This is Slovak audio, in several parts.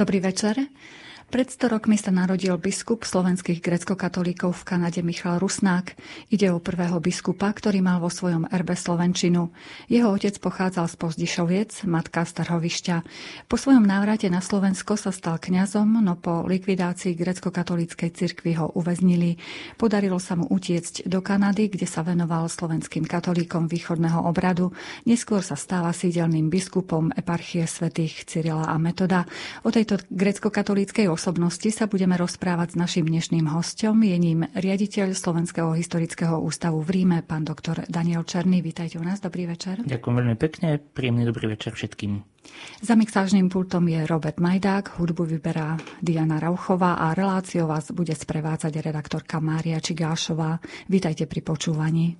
Dobrý večer. Pred 100 rokmi sa narodil biskup slovenských grecko-katolíkov v Kanade Michal Rusnák. Ide o prvého biskupa, ktorý mal vo svojom erbe Slovenčinu. Jeho otec pochádzal z Pozdišoviec, matka z. Po svojom návrate na Slovensko sa stal kňazom, no po likvidácii grecko-katolíckej cirkvi ho uväznili. Podarilo sa mu utiecť do Kanady, kde sa venoval slovenským katolíkom východného obradu. Neskôr sa stáva sídelným biskupom eparchie svätých Cyrila a Metoda. O tejto grecko-katolíckej osobnosti sa budeme rozprávať s našim dnešným hostom. Je ním riaditeľ Slovenského historického ústavu v Ríme, pán doktor Daniel Černý. Vítajte u nás, dobrý večer. Ďakujem veľmi pekne, príjemný dobrý večer všetkým. Za mixážnym pultom je Robert Majdák, hudbu vyberá Diana Rauchová a reláciou vás bude sprevádzať redaktorka Mária Čigášová. Vítajte pri počúvaní.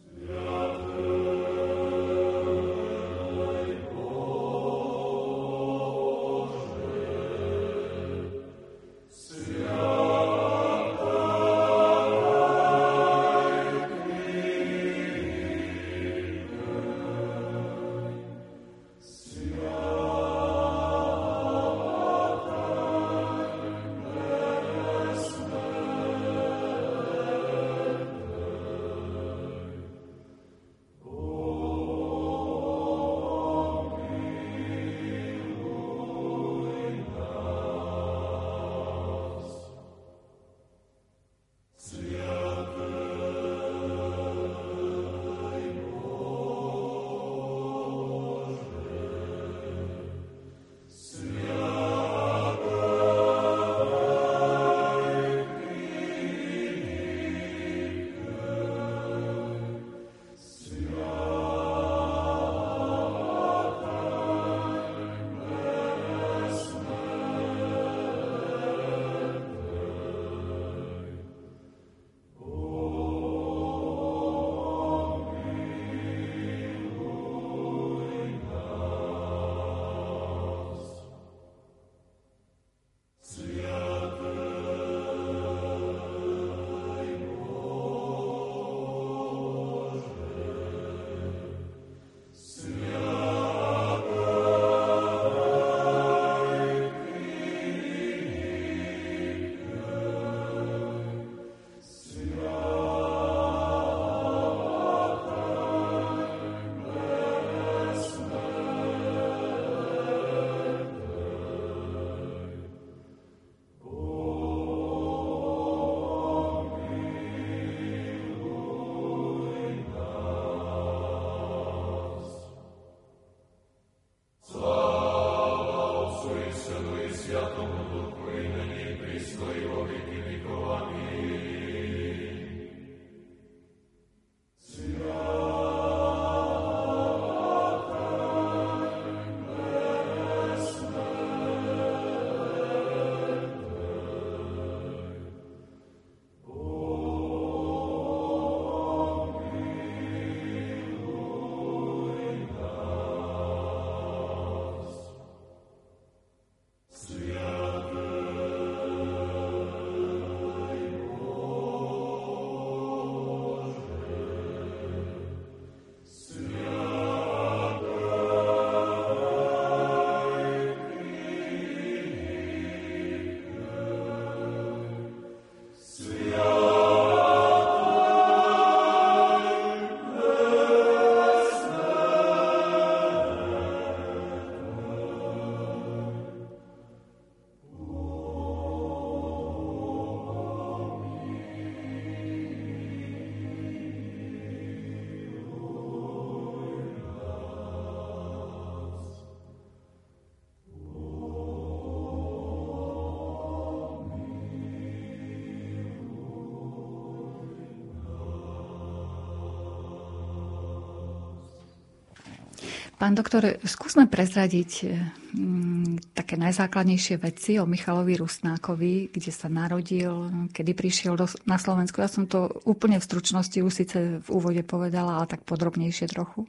Pán doktor, skúsme prezradiť mm, také najzákladnejšie veci o Michalovi Rusnákovi, kde sa narodil, kedy prišiel do, na Slovensku. Ja som to úplne v stručnosti už síce v úvode povedala, ale tak podrobnejšie trochu.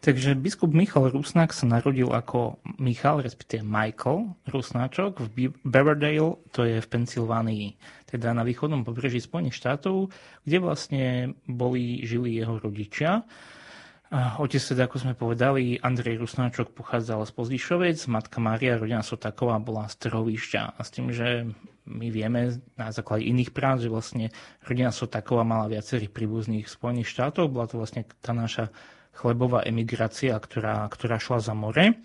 Takže biskup Michal Rusnák sa narodil ako Michal, respektíve Michael Rusnáčok v Beverdale, to je v Pensylvánii, teda na východnom pobreží Spojených štátov, kde vlastne boli, žili jeho rodičia. Otec teda, ako sme povedali, Andrej Rusnáčok pochádzal z Pozdišovec, matka Mária rodina Sotaková bola z Trhovišťa. A s tým, že my vieme na základe iných prác, že vlastne rodina Sotaková mala viacerých príbuzných Spojených štátoch, bola to vlastne tá naša chlebová emigrácia, ktorá, ktorá šla za more.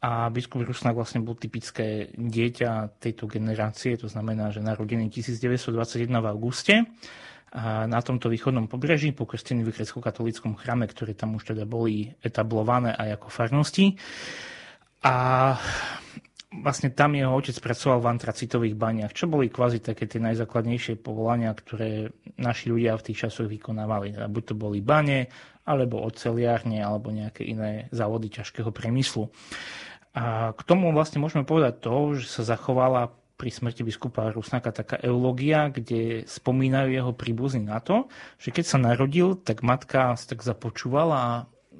A biskup Rusnák vlastne bol typické dieťa tejto generácie, to znamená, že narodený 1921 v auguste na tomto východnom pobreží, pokrstený v grecko-katolíckom chráme, ktoré tam už teda boli etablované aj ako farnosti. A vlastne tam jeho otec pracoval v antracitových baniach, čo boli kvázi také tie najzákladnejšie povolania, ktoré naši ľudia v tých časoch vykonávali. Teda buď to boli bane, alebo oceliárne, alebo nejaké iné závody ťažkého priemyslu. A k tomu vlastne môžeme povedať to, že sa zachovala pri smrti biskupa Rusnáka taká eulogia, kde spomínajú jeho príbuzní na to, že keď sa narodil, tak matka sa tak započúvala a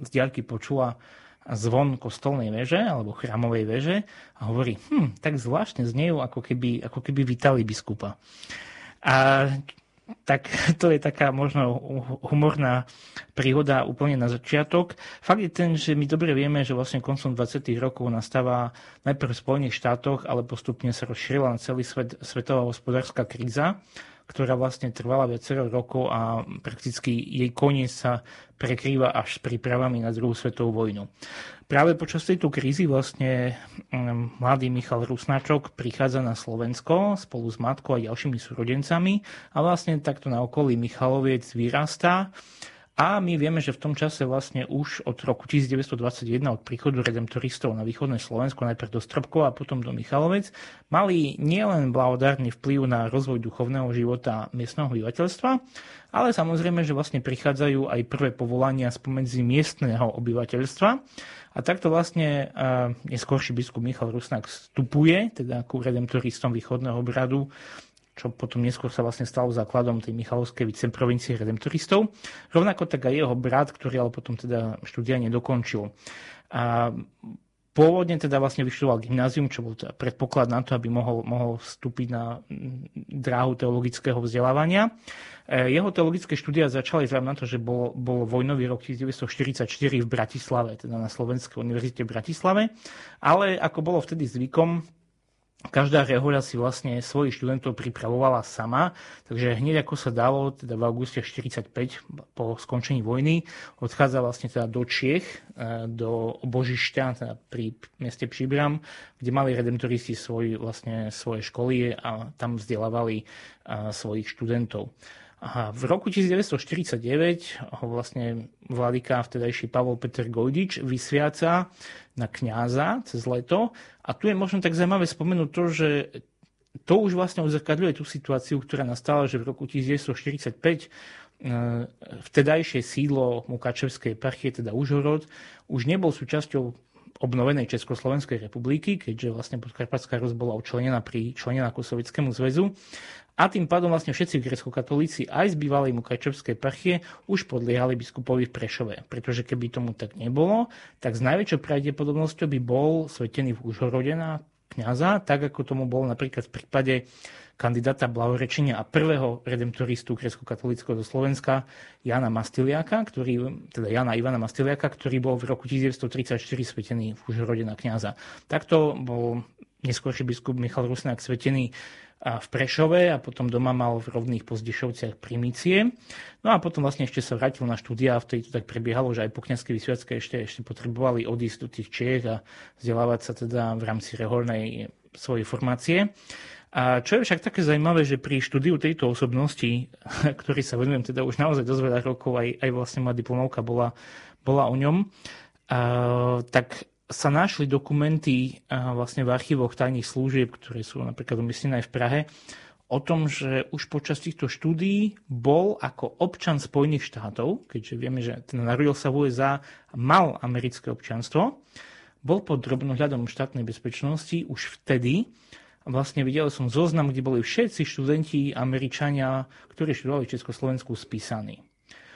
z diaľky počula zvon kostolnej veže alebo chrámovej veže a hovorí, hm, tak zvláštne znejú, ako keby, ako keby vítali biskupa. A tak to je taká možno humorná príhoda úplne na začiatok. Fakt je ten, že my dobre vieme, že vlastne koncom 20. rokov nastáva najprv v Spojených štátoch, ale postupne sa rozšírila na celý svet svetová hospodárska kríza ktorá vlastne trvala viacero rokov a prakticky jej koniec sa prekrýva až s prípravami na druhú svetovú vojnu. Práve počas tejto krízy vlastne mm, mladý Michal Rusnáčok prichádza na Slovensko spolu s matkou a ďalšími súrodencami a vlastne takto na okolí Michaloviec vyrastá a my vieme, že v tom čase vlastne už od roku 1921, od príchodu redemptoristov na východné Slovensko, najprv do Stropkova a potom do Michalovec, mali nielen blahodárny vplyv na rozvoj duchovného života miestneho obyvateľstva, ale samozrejme, že vlastne prichádzajú aj prvé povolania spomedzi miestneho obyvateľstva. A takto vlastne neskôrší biskup Michal Rusnák vstupuje, teda ku redemptoristom východného obradu čo potom neskôr sa vlastne stalo základom tej Michalovskej viceprovincie redemptoristov. Rovnako tak aj jeho brat, ktorý ale potom teda štúdia nedokončil. A Pôvodne teda vlastne vyštudoval gymnázium, čo bol teda predpoklad na to, aby mohol, mohol vstúpiť na dráhu teologického vzdelávania. E, jeho teologické štúdia začali vzhľadom na to, že bol, bol vojnový rok 1944 v Bratislave, teda na Slovenskej univerzite v Bratislave. Ale ako bolo vtedy zvykom, Každá rehoľa si vlastne svojich študentov pripravovala sama, takže hneď ako sa dalo, teda v auguste 45 po skončení vojny, odchádza vlastne teda do Čiech, e, do Božišťa, teda pri meste Příbram, kde mali redemptoristi svoj, vlastne svoje školy a tam vzdelávali e, svojich študentov. A v roku 1949 ho vlastne vladyka vtedajší Pavol Peter Gojdič vysviaca na kňaza cez leto. A tu je možno tak zaujímavé spomenúť to, že to už vlastne odzrkadľuje tú situáciu, ktorá nastala, že v roku 1945 e, vtedajšie sídlo Mukačevskej eparchie, teda Užhorod, už nebol súčasťou obnovenej Československej republiky, keďže vlastne Podkarpatská Rus bola učlenená pri členená ku Sovietskému zväzu. A tým pádom vlastne všetci grecko-katolíci aj z bývalej Mukačevskej parchie už podliehali biskupovi v Prešove. Pretože keby tomu tak nebolo, tak s najväčšou pravdepodobnosťou by bol svetený v Užhorode na kniaza, tak ako tomu bolo napríklad v prípade kandidáta blahorečenia a prvého redemptoristu grecko-katolického zo Slovenska Jana Mastiliaka, ktorý, teda Jana Ivana Mastiliaka, ktorý bol v roku 1934 svetený v Užhorode na kniaza. Takto bol neskôrší biskup Michal Rusnák svetený v Prešove a potom doma mal v rovných pozdišovciach primície. No a potom vlastne ešte sa vrátil na štúdia, v to tak prebiehalo, že aj po kniazkej vysviacke ešte, ešte potrebovali odísť do tých Čiech a vzdelávať sa teda v rámci reholnej svojej formácie. A čo je však také zaujímavé, že pri štúdiu tejto osobnosti, ktorý sa venujem teda už naozaj dosť veľa rokov, aj, aj vlastne moja diplomovka bola, bola o ňom, a, tak sa našli dokumenty vlastne v archívoch tajných služieb, ktoré sú napríklad umiestnené aj v Prahe, o tom, že už počas týchto štúdií bol ako občan Spojených štátov, keďže vieme, že ten narodil sa v USA, mal americké občanstvo, bol pod drobnohľadom štátnej bezpečnosti už vtedy. Vlastne videl som zoznam, kde boli všetci študenti Američania, ktorí študovali v Československu, spísaní.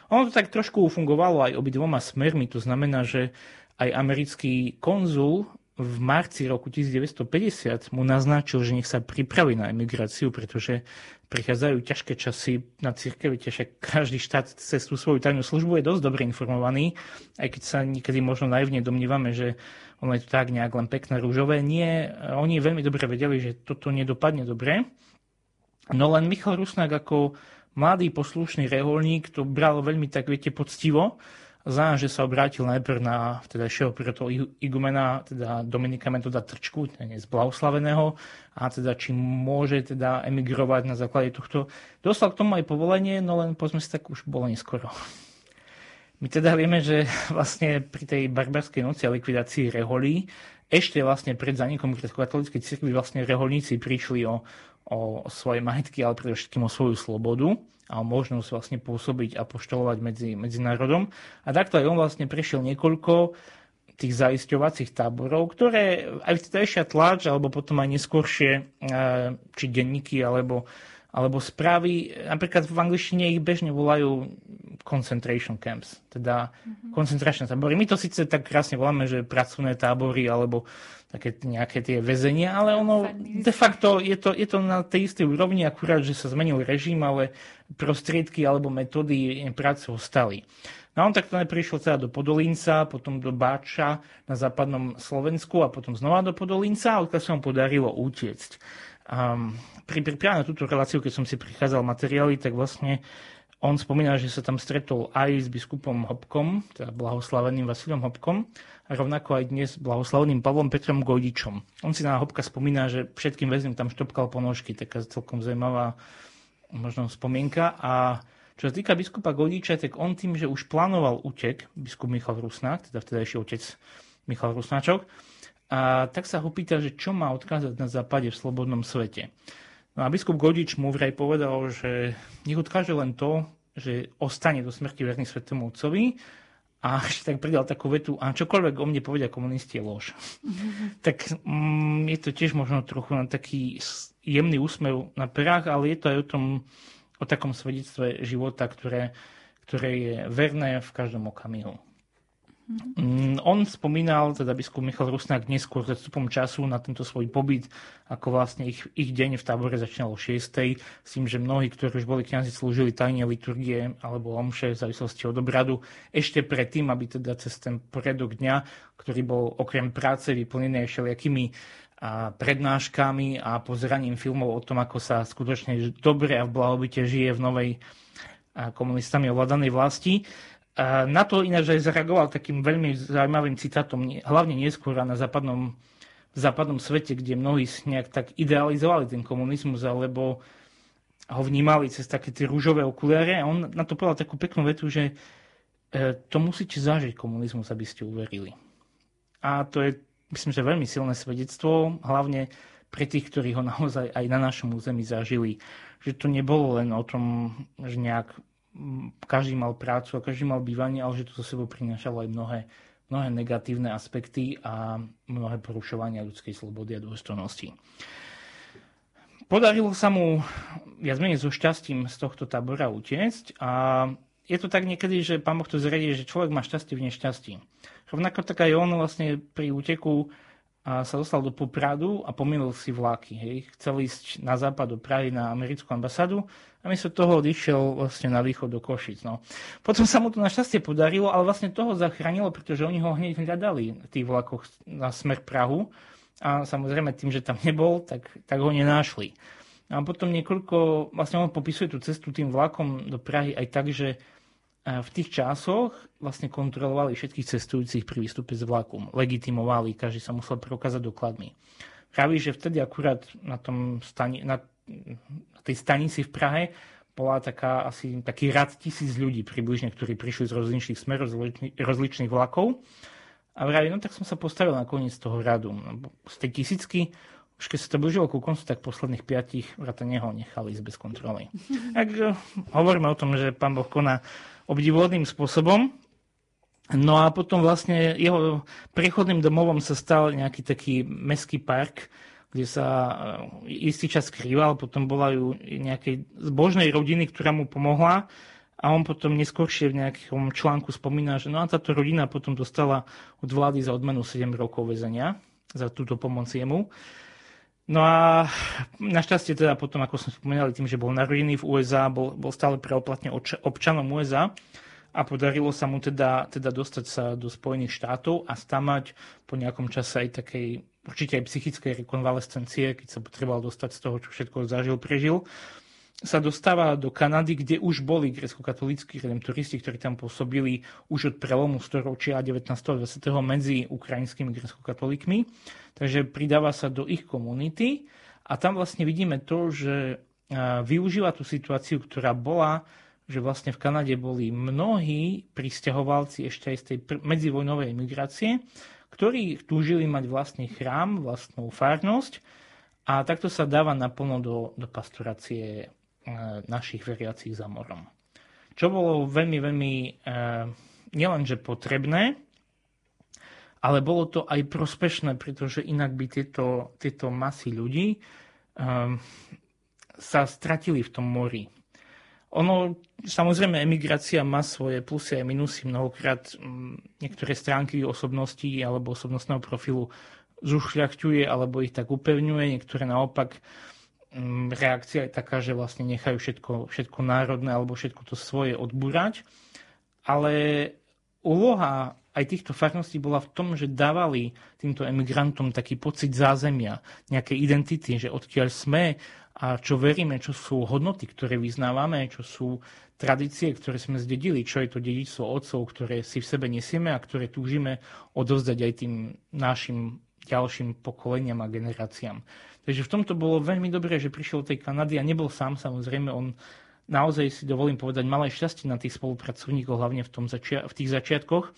Ono to tak trošku fungovalo aj obidvoma smermi, to znamená, že aj americký konzul v marci roku 1950 mu naznačil, že nech sa pripraví na emigráciu, pretože prichádzajú ťažké časy na církev, však každý štát cez tú svoju tajnú službu je dosť dobre informovaný, aj keď sa niekedy možno naivne domnívame, že ono je to tak nejak len pekné rúžové. Nie, oni veľmi dobre vedeli, že toto nedopadne dobre. No len Michal Rusnák ako mladý poslušný reholník to bral veľmi tak, viete, poctivo Znám, že sa obrátil najprv na vtedajšieho protol igumena, teda Dominika Metoda Trčku, dnes blahoslaveného, a teda či môže teda emigrovať na základe tohto. Dostal k tomu aj povolenie, no len povedzme si tak už bolo neskoro. My teda vieme, že vlastne pri tej barbarskej noci a likvidácii reholí ešte vlastne pred zanikom katolíckej cirkvi vlastne reholníci prišli o, o svoje majetky, ale predovšetkým o svoju slobodu a možnosť vlastne pôsobiť a poštolovať medzi, medzi národom. A takto aj on vlastne prešiel niekoľko tých zaisťovacích táborov, ktoré aj vtedajšia tlač, alebo potom aj neskôršie, e, či denníky, alebo, alebo správy, napríklad v angličtine ich bežne volajú concentration camps, teda mm-hmm. koncentračné tábory. My to síce tak krásne voláme, že pracovné tábory, alebo také nejaké tie väzenia, ale ono de facto je to, je to na tej istej úrovni, akurát, že sa zmenil režim, ale prostriedky alebo metódy práce ostali. No on takto prišiel teda do Podolínca, potom do Báča na západnom Slovensku a potom znova do Podolínca odkiaľ sa mu podarilo utiecť. Um, pri príprave na túto reláciu, keď som si prichádzal materiály, tak vlastne on spomína, že sa tam stretol aj s biskupom Hopkom, teda blahoslaveným Vasilom Hopkom, a rovnako aj dnes blahoslaveným Pavlom Petrom Gojdičom. On si na Hopka spomína, že všetkým väzňom tam štopkal ponožky, taká celkom zaujímavá možno spomienka. A čo sa týka biskupa Gojdiča, tak on tým, že už plánoval útek, biskup Michal Rusnák, teda vtedajší otec Michal Rusnáčok, a tak sa ho pýta, že čo má odkázať na západe v slobodnom svete. No a biskup Godič mu vraj povedal, že nech odkáže len to, že ostane do smrti verný svetému otcovi a ešte tak pridal takú vetu, a čokoľvek o mne povedia komunisti je lož. Mm-hmm. tak mm, je to tiež možno trochu na taký jemný úsmev na perách, ale je to aj o tom, o takom svedectve života, ktoré, ktoré je verné v každom okamihu. Mm, on spomínal, teda biskup Michal Rusnák, neskôr s odstupom času na tento svoj pobyt, ako vlastne ich, ich deň v tábore začínal o 6. S tým, že mnohí, ktorí už boli kňazi, slúžili tajne liturgie alebo omše v závislosti od obradu, ešte predtým, aby teda cez ten poriadok dňa, ktorý bol okrem práce vyplnený všelijakými a prednáškami a pozeraním filmov o tom, ako sa skutočne dobre a v blahobite žije v novej komunistami ovládanej vlasti, na to ináč aj zareagoval takým veľmi zaujímavým citátom, hlavne neskôr na západnom, v západnom svete, kde mnohí nejak tak idealizovali ten komunizmus, alebo ho vnímali cez také tie rúžové okuliare. A on na to povedal takú peknú vetu, že e, to musíte zažiť komunizmus, aby ste uverili. A to je, myslím, že veľmi silné svedectvo, hlavne pre tých, ktorí ho naozaj aj na našom území zažili. Že to nebolo len o tom, že nejak každý mal prácu a každý mal bývanie, ale že to so sebou prinášalo aj mnohé, mnohé negatívne aspekty a mnohé porušovania ľudskej slobody a dôstojnosti. Podarilo sa mu viac menej so šťastím z tohto tábora utiecť a je to tak niekedy, že pán Boh to zredí, že človek má šťastie v nešťastí. Rovnako tak aj on vlastne pri úteku a sa dostal do Popradu a pomýlil si vlaky. Hej. Chcel ísť na západ do Prahy na americkú ambasádu a miesto toho odišiel vlastne na východ do Košic. No. Potom sa mu to našťastie podarilo, ale vlastne toho zachránilo, pretože oni ho hneď hľadali v tých vlakoch na smer Prahu a samozrejme tým, že tam nebol, tak, tak ho nenášli. A potom niekoľko, vlastne on popisuje tú cestu tým vlakom do Prahy aj tak, že v tých časoch vlastne kontrolovali všetkých cestujúcich pri výstupe z vlaku. Legitimovali, každý sa musel prokázať dokladmi. Praví, že vtedy akurát na, tom stani, na, na tej stanici v Prahe bola taká, asi taký rad tisíc ľudí približne, ktorí prišli z rozličných smerov, z rozličných, vlakov. A vraví, no tak som sa postavil na koniec toho radu. Z tej tisícky už keď sa to blížilo ku koncu, tak posledných piatich vrátane ho nechali ísť bez kontroly. Ak eh, hovoríme o tom, že pán Boh koná obdivodným spôsobom, no a potom vlastne jeho prechodným domovom sa stal nejaký taký meský park, kde sa eh, istý čas skrýval, potom bola ju nejakej zbožnej rodiny, ktorá mu pomohla a on potom neskôršie v nejakom článku spomína, že no a táto rodina potom dostala od vlády za odmenu 7 rokov väzenia za túto pomoc jemu. No a našťastie teda potom, ako sme spomínali, tým, že bol narodený v USA, bol, bol stále preoplatne občanom USA a podarilo sa mu teda, teda dostať sa do Spojených štátov a stamať po nejakom čase aj takej určite aj psychickej rekonvalescencie, keď sa potreboval dostať z toho, čo všetko zažil, prežil sa dostáva do Kanady, kde už boli grecko-katolíckí redemptoristi, ktorí tam pôsobili už od prelomu storočia 19. a 20. medzi ukrajinskými grecko-katolíkmi. Takže pridáva sa do ich komunity a tam vlastne vidíme to, že využíva tú situáciu, ktorá bola, že vlastne v Kanade boli mnohí pristahovalci ešte aj z tej medzivojnovej migrácie, ktorí túžili mať vlastný chrám, vlastnú farnosť a takto sa dáva naplno do, do pastorácie našich veriacich za morom. Čo bolo veľmi, veľmi e, nielenže potrebné, ale bolo to aj prospešné, pretože inak by tieto, tieto masy ľudí um, sa stratili v tom mori. Ono, samozrejme, emigrácia má svoje plusy a minusy. Mnohokrát niektoré stránky osobnosti alebo osobnostného profilu zušľachťuje alebo ich tak upevňuje, niektoré naopak Mm, reakcia je taká, že vlastne nechajú všetko, všetko národné alebo všetko to svoje odbúrať. Ale úloha aj týchto farností bola v tom, že dávali týmto emigrantom taký pocit zázemia, nejaké identity, že odkiaľ sme a čo veríme, čo sú hodnoty, ktoré vyznávame, čo sú tradície, ktoré sme zdedili, čo je to dedičstvo otcov, ktoré si v sebe nesieme a ktoré túžime odovzdať aj tým našim ďalším pokoleniam a generáciám. Takže v tomto bolo veľmi dobré, že prišiel do tej Kanady a nebol sám, samozrejme, on naozaj si dovolím povedať malé šťastie na tých spolupracovníkov, hlavne v, tom začia- v tých začiatkoch,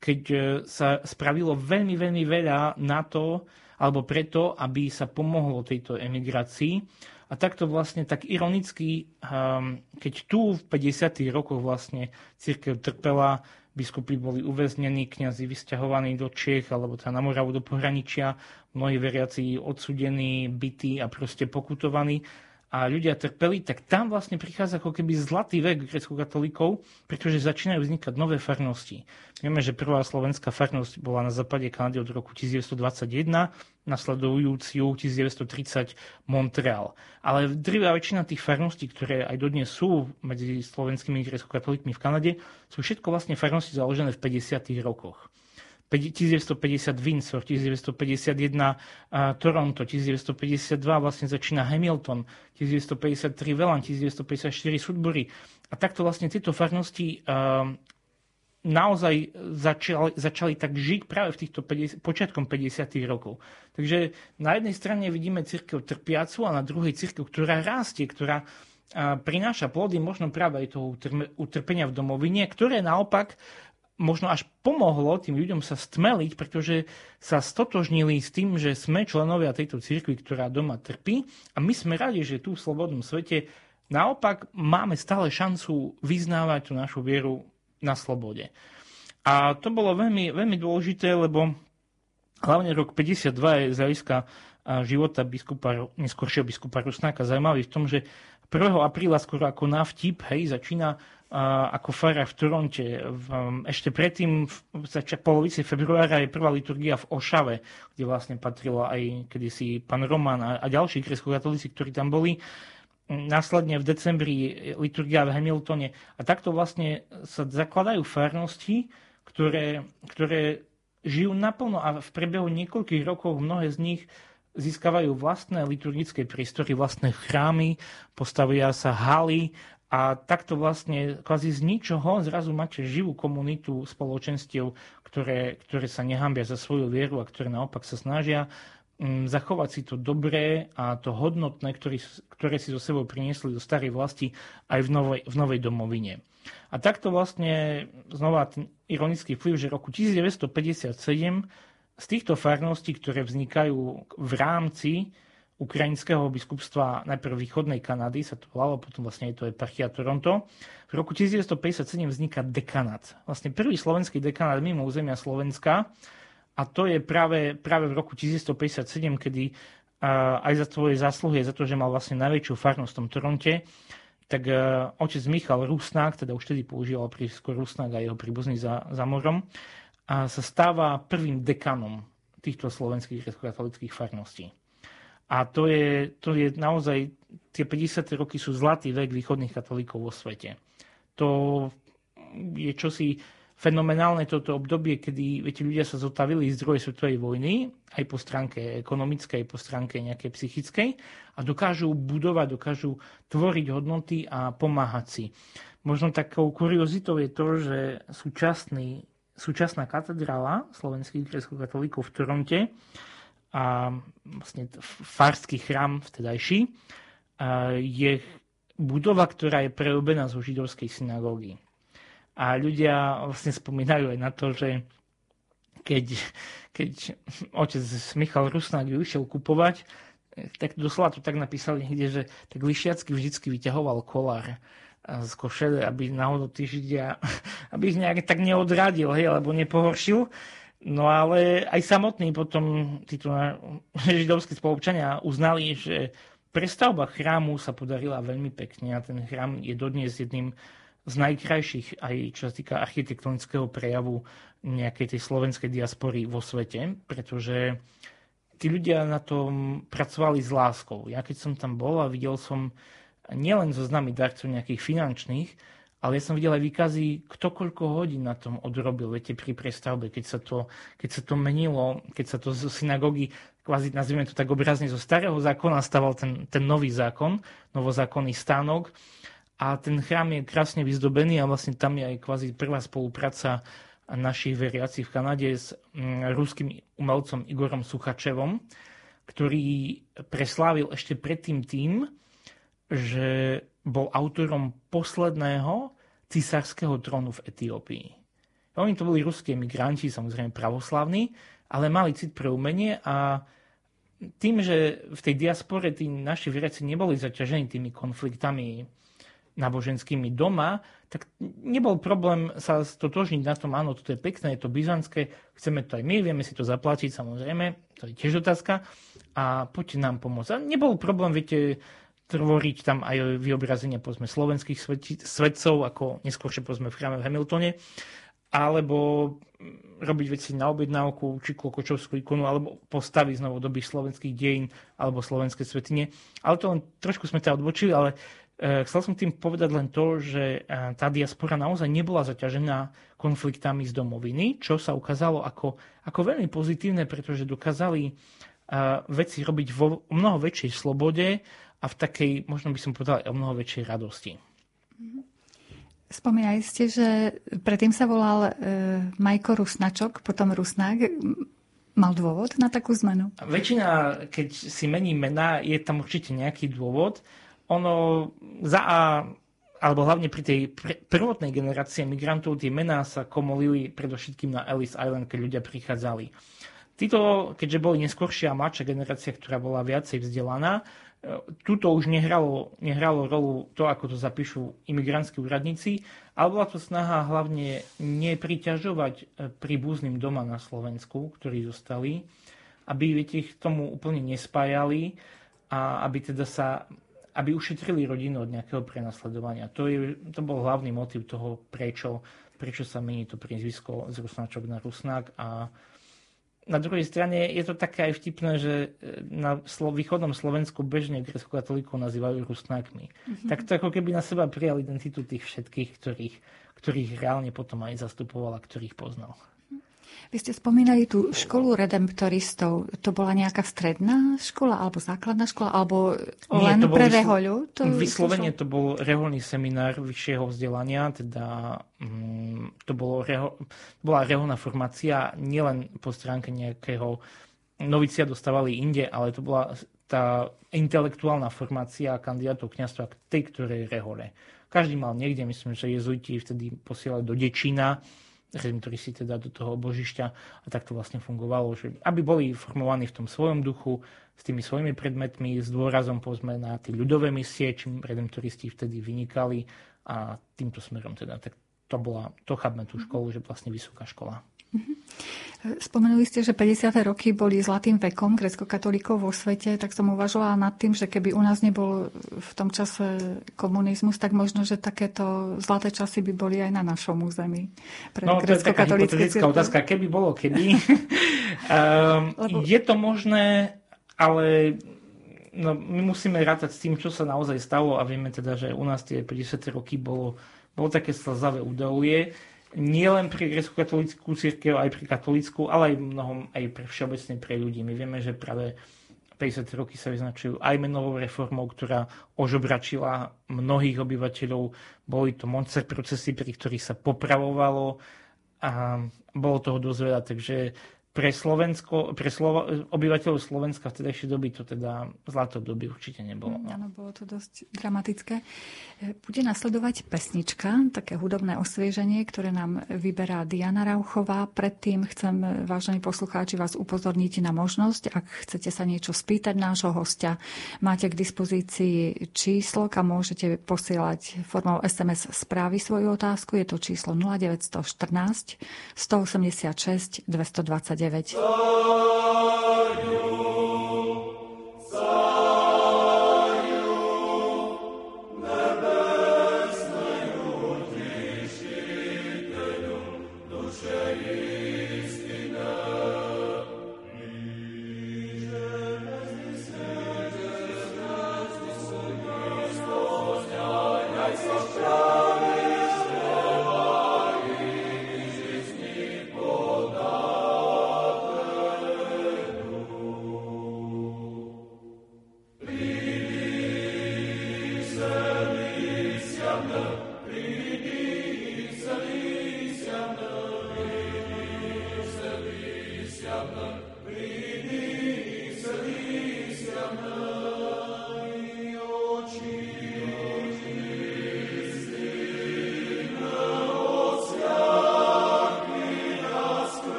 keď e, sa spravilo veľmi, veľmi veľa na to, alebo preto, aby sa pomohlo tejto emigrácii. A takto vlastne tak ironicky, ehm, keď tu v 50. rokoch vlastne církev trpela biskupy boli uväznení, kňazi vysťahovaní do Čech alebo teda na Moravu do pohraničia, mnohí veriaci odsudení, bytí a proste pokutovaní a ľudia trpeli, tak tam vlastne prichádza ako keby zlatý vek grecko-katolíkov, pretože začínajú vznikať nové farnosti. Vieme, že prvá slovenská farnosť bola na západe Kanady od roku 1921, nasledujúci ju 1930 Montreal. Ale drvá väčšina tých farností, ktoré aj dodnes sú medzi slovenskými grecko-katolíkmi v Kanade, sú všetko vlastne farnosti založené v 50. rokoch. 1950 Windsor, 1951 Toronto, 1952 vlastne začína Hamilton, 1953 Velan, 1954 Sudbury. A takto vlastne tieto farnosti naozaj začali, začali tak žiť práve v týchto 50, počiatkom 50. rokov. Takže na jednej strane vidíme církev trpiacu a na druhej církev, ktorá rastie, ktorá prináša plody možno práve aj toho utrpenia v domovine, ktoré naopak možno až pomohlo tým ľuďom sa stmeliť, pretože sa stotožnili s tým, že sme členovia tejto cirkvi, ktorá doma trpí a my sme radi, že tu v slobodnom svete naopak máme stále šancu vyznávať tú našu vieru na slobode. A to bolo veľmi, veľmi dôležité, lebo hlavne rok 52 je z hľadiska života biskupa, neskôršieho biskupa Rusnáka zaujímavý v tom, že 1. apríla skoro ako na vtip, hej, začína ako fara v Toronte. Ešte predtým, v polovici februára je prvá liturgia v Ošave, kde vlastne patrilo aj kedysi pán Roman a, a ďalší kresko-katolíci, ktorí tam boli. Následne v decembri liturgia v Hamiltone. A takto vlastne sa zakladajú farnosti, ktoré, ktoré žijú naplno a v priebehu niekoľkých rokov mnohé z nich získavajú vlastné liturgické priestory, vlastné chrámy, postavia sa haly a takto vlastne kvázi z ničoho zrazu máte živú komunitu spoločenstiev, ktoré, ktoré sa nehambia za svoju vieru a ktoré naopak sa snažia zachovať si to dobré a to hodnotné, ktoré, ktoré si so sebou priniesli do starej vlasti aj v novej, v novej domovine. A takto vlastne znova ten ironický vplyv, že roku 1957 z týchto farností, ktoré vznikajú v rámci ukrajinského biskupstva najprv východnej Kanady, sa to volalo, potom vlastne je to eparchia Toronto. V roku 1957 vzniká dekanát. Vlastne prvý slovenský dekanát mimo územia Slovenska a to je práve, práve v roku 1957, kedy aj za svoje zásluhy, za to, že mal vlastne najväčšiu farnosť v tom Toronte, tak uh, otec Michal Rusnák, teda už vtedy používal prískor Rusnák a jeho príbuzný za, za morom, a sa stáva prvým dekanom týchto slovenských grecko-katolických farností. A to je, to je naozaj, tie 50. roky sú zlatý vek východných katolíkov vo svete. To je čosi fenomenálne toto obdobie, kedy viete, ľudia sa zotavili z druhej svetovej vojny, aj po stránke ekonomickej, aj po stránke nejakej psychickej a dokážu budovať, dokážu tvoriť hodnoty a pomáhať si. Možno takou kuriozitou je to, že súčasný, súčasná katedrála slovenských grecko-katolíkov v Toronte a vlastne farský chrám vtedajší je budova, ktorá je prerobená zo židovskej synagógy. A ľudia vlastne spomínajú aj na to, že keď, keď otec Michal Rusnák ju išiel kupovať, tak doslova to tak napísali niekde, že tak Lišiacky vždycky vyťahoval kolár z košele, aby náhodou tí Židia, aby ich nejak tak neodradil, hej, alebo nepohoršil. No ale aj samotní potom títo židovskí spolupčania uznali, že prestavba chrámu sa podarila veľmi pekne a ten chrám je dodnes jedným z najkrajších aj čo sa týka architektonického prejavu nejakej tej slovenskej diaspory vo svete, pretože tí ľudia na tom pracovali s láskou. Ja keď som tam bol a videl som nielen zo známy darcov nejakých finančných, ale ja som videl aj výkazy, kto koľko hodín na tom odrobil, viete, pri prestavbe, keď sa to, keď sa to menilo, keď sa to z synagógy, kvázi nazvime to tak obrazne, zo starého zákona staval ten, ten nový zákon, novozákonný stánok a ten chrám je krásne vyzdobený a vlastne tam je aj kvázi prvá spolupráca našich veriacich v Kanade s mm, ruským umelcom Igorom Suchačevom, ktorý preslávil ešte predtým tým, že bol autorom posledného cisárskeho trónu v Etiópii. Oni to boli ruskí emigranti, samozrejme pravoslavní, ale mali cit pre umenie a tým, že v tej diaspore tí naši veriaci neboli zaťažení tými konfliktami náboženskými doma, tak nebol problém sa stotožniť na tom, áno, toto je pekné, je to byzantské, chceme to aj my, vieme si to zaplatiť, samozrejme, to je tiež otázka, a poďte nám pomôcť. A nebol problém, viete, tvoriť tam aj vyobrazenie povedzme, slovenských svetcov, ako neskôršie povedzme v chráme v Hamiltone, alebo robiť veci na objednávku, či Klokočovskú ikonu, alebo postaviť znovu doby slovenských dejín, alebo slovenské svetine. Ale to len trošku sme teda odbočili, ale chcel som tým povedať len to, že e, tá diaspora naozaj nebola zaťažená konfliktami z domoviny, čo sa ukázalo ako, ako veľmi pozitívne, pretože dokázali e, veci robiť vo mnoho väčšej slobode a v takej, možno by som povedal, o mnoho väčšej radosti. Spomínali ste, že predtým sa volal e, Majko Rusnačok, potom Rusnák. Mal dôvod na takú zmenu? Väčšina, keď si mení mená, je tam určite nejaký dôvod ono za A, alebo hlavne pri tej pr- prvotnej generácii migrantov, tie mená sa komolili predovšetkým na Ellis Island, keď ľudia prichádzali. Títo, keďže boli neskôršia a mladšia generácia, ktorá bola viacej vzdelaná, e, tuto už nehralo, nehralo rolu to, ako to zapíšu imigrantskí úradníci, ale bola to snaha hlavne nepriťažovať e, príbuzným doma na Slovensku, ktorí zostali, aby ich tomu úplne nespájali a aby teda sa aby ušetrili rodinu od nejakého prenasledovania. To, je, to bol hlavný motiv toho, prečo, prečo sa mení to priezvisko z Rusnáčok na Rusnák. A na druhej strane je to také aj vtipné, že e, na slo- východnom Slovensku bežne grecko-katolíkov nazývajú Rusnákmi. Mm-hmm. Tak to ako keby na seba prijal identitu tých všetkých, ktorých, ktorých reálne potom aj zastupoval a ktorých poznal. Vy ste spomínali tú školu redemptoristov. To bola nejaká stredná škola alebo základná škola alebo Nie, len to pre rehoľu? To vyslovene to bol reholný seminár vyššieho vzdelania, teda um, to bolo reho... bola reholná formácia nielen po stránke nejakého novicia dostávali inde, ale to bola tá intelektuálna formácia kandidátov kniazstva k tej ktorej rehole. Každý mal niekde, myslím, že jezuiti vtedy posielali do Dečína, si teda do toho božišťa a tak to vlastne fungovalo, že aby boli formovaní v tom svojom duchu, s tými svojimi predmetmi, s dôrazom povedzme na tie ľudové misie, čím redemptoristi vtedy vynikali a týmto smerom teda. Tak to bola, to chápme tú školu, že vlastne vysoká škola. Spomenuli ste, že 50. roky boli zlatým vekom grecko-katolíkov vo svete, tak som uvažovala nad tým, že keby u nás nebol v tom čase komunizmus, tak možno, že takéto zlaté časy by boli aj na našom území. Pre no, to je taká hypotetická otázka. Keby bolo, keby. um, Lebo... Je to možné, ale no, my musíme rátať s tým, čo sa naozaj stalo a vieme teda, že u nás tie 50. roky bolo, bolo také slzavé údolie nie len pre grecko-katolickú církev, aj pre katolickú, ale aj mnohom aj pre všeobecne pre ľudí. My vieme, že práve 50 roky sa vyznačujú aj menovou reformou, ktorá ožobračila mnohých obyvateľov. Boli to monster procesy, pri ktorých sa popravovalo a bolo toho dosť veľa, takže pre, Slovensko, pre Slovo, obyvateľov Slovenska v tedajšej doby to teda zlaté obdobie určite nebolo. Mm, áno, bolo to dosť dramatické. E, bude nasledovať pesnička, také hudobné osvieženie, ktoré nám vyberá Diana Rauchová. Predtým chcem, vážení poslucháči, vás upozorniť na možnosť, ak chcete sa niečo spýtať nášho hostia, máte k dispozícii číslo, kam môžete posielať formou SMS správy svoju otázku. Je to číslo 0914 186 229 9.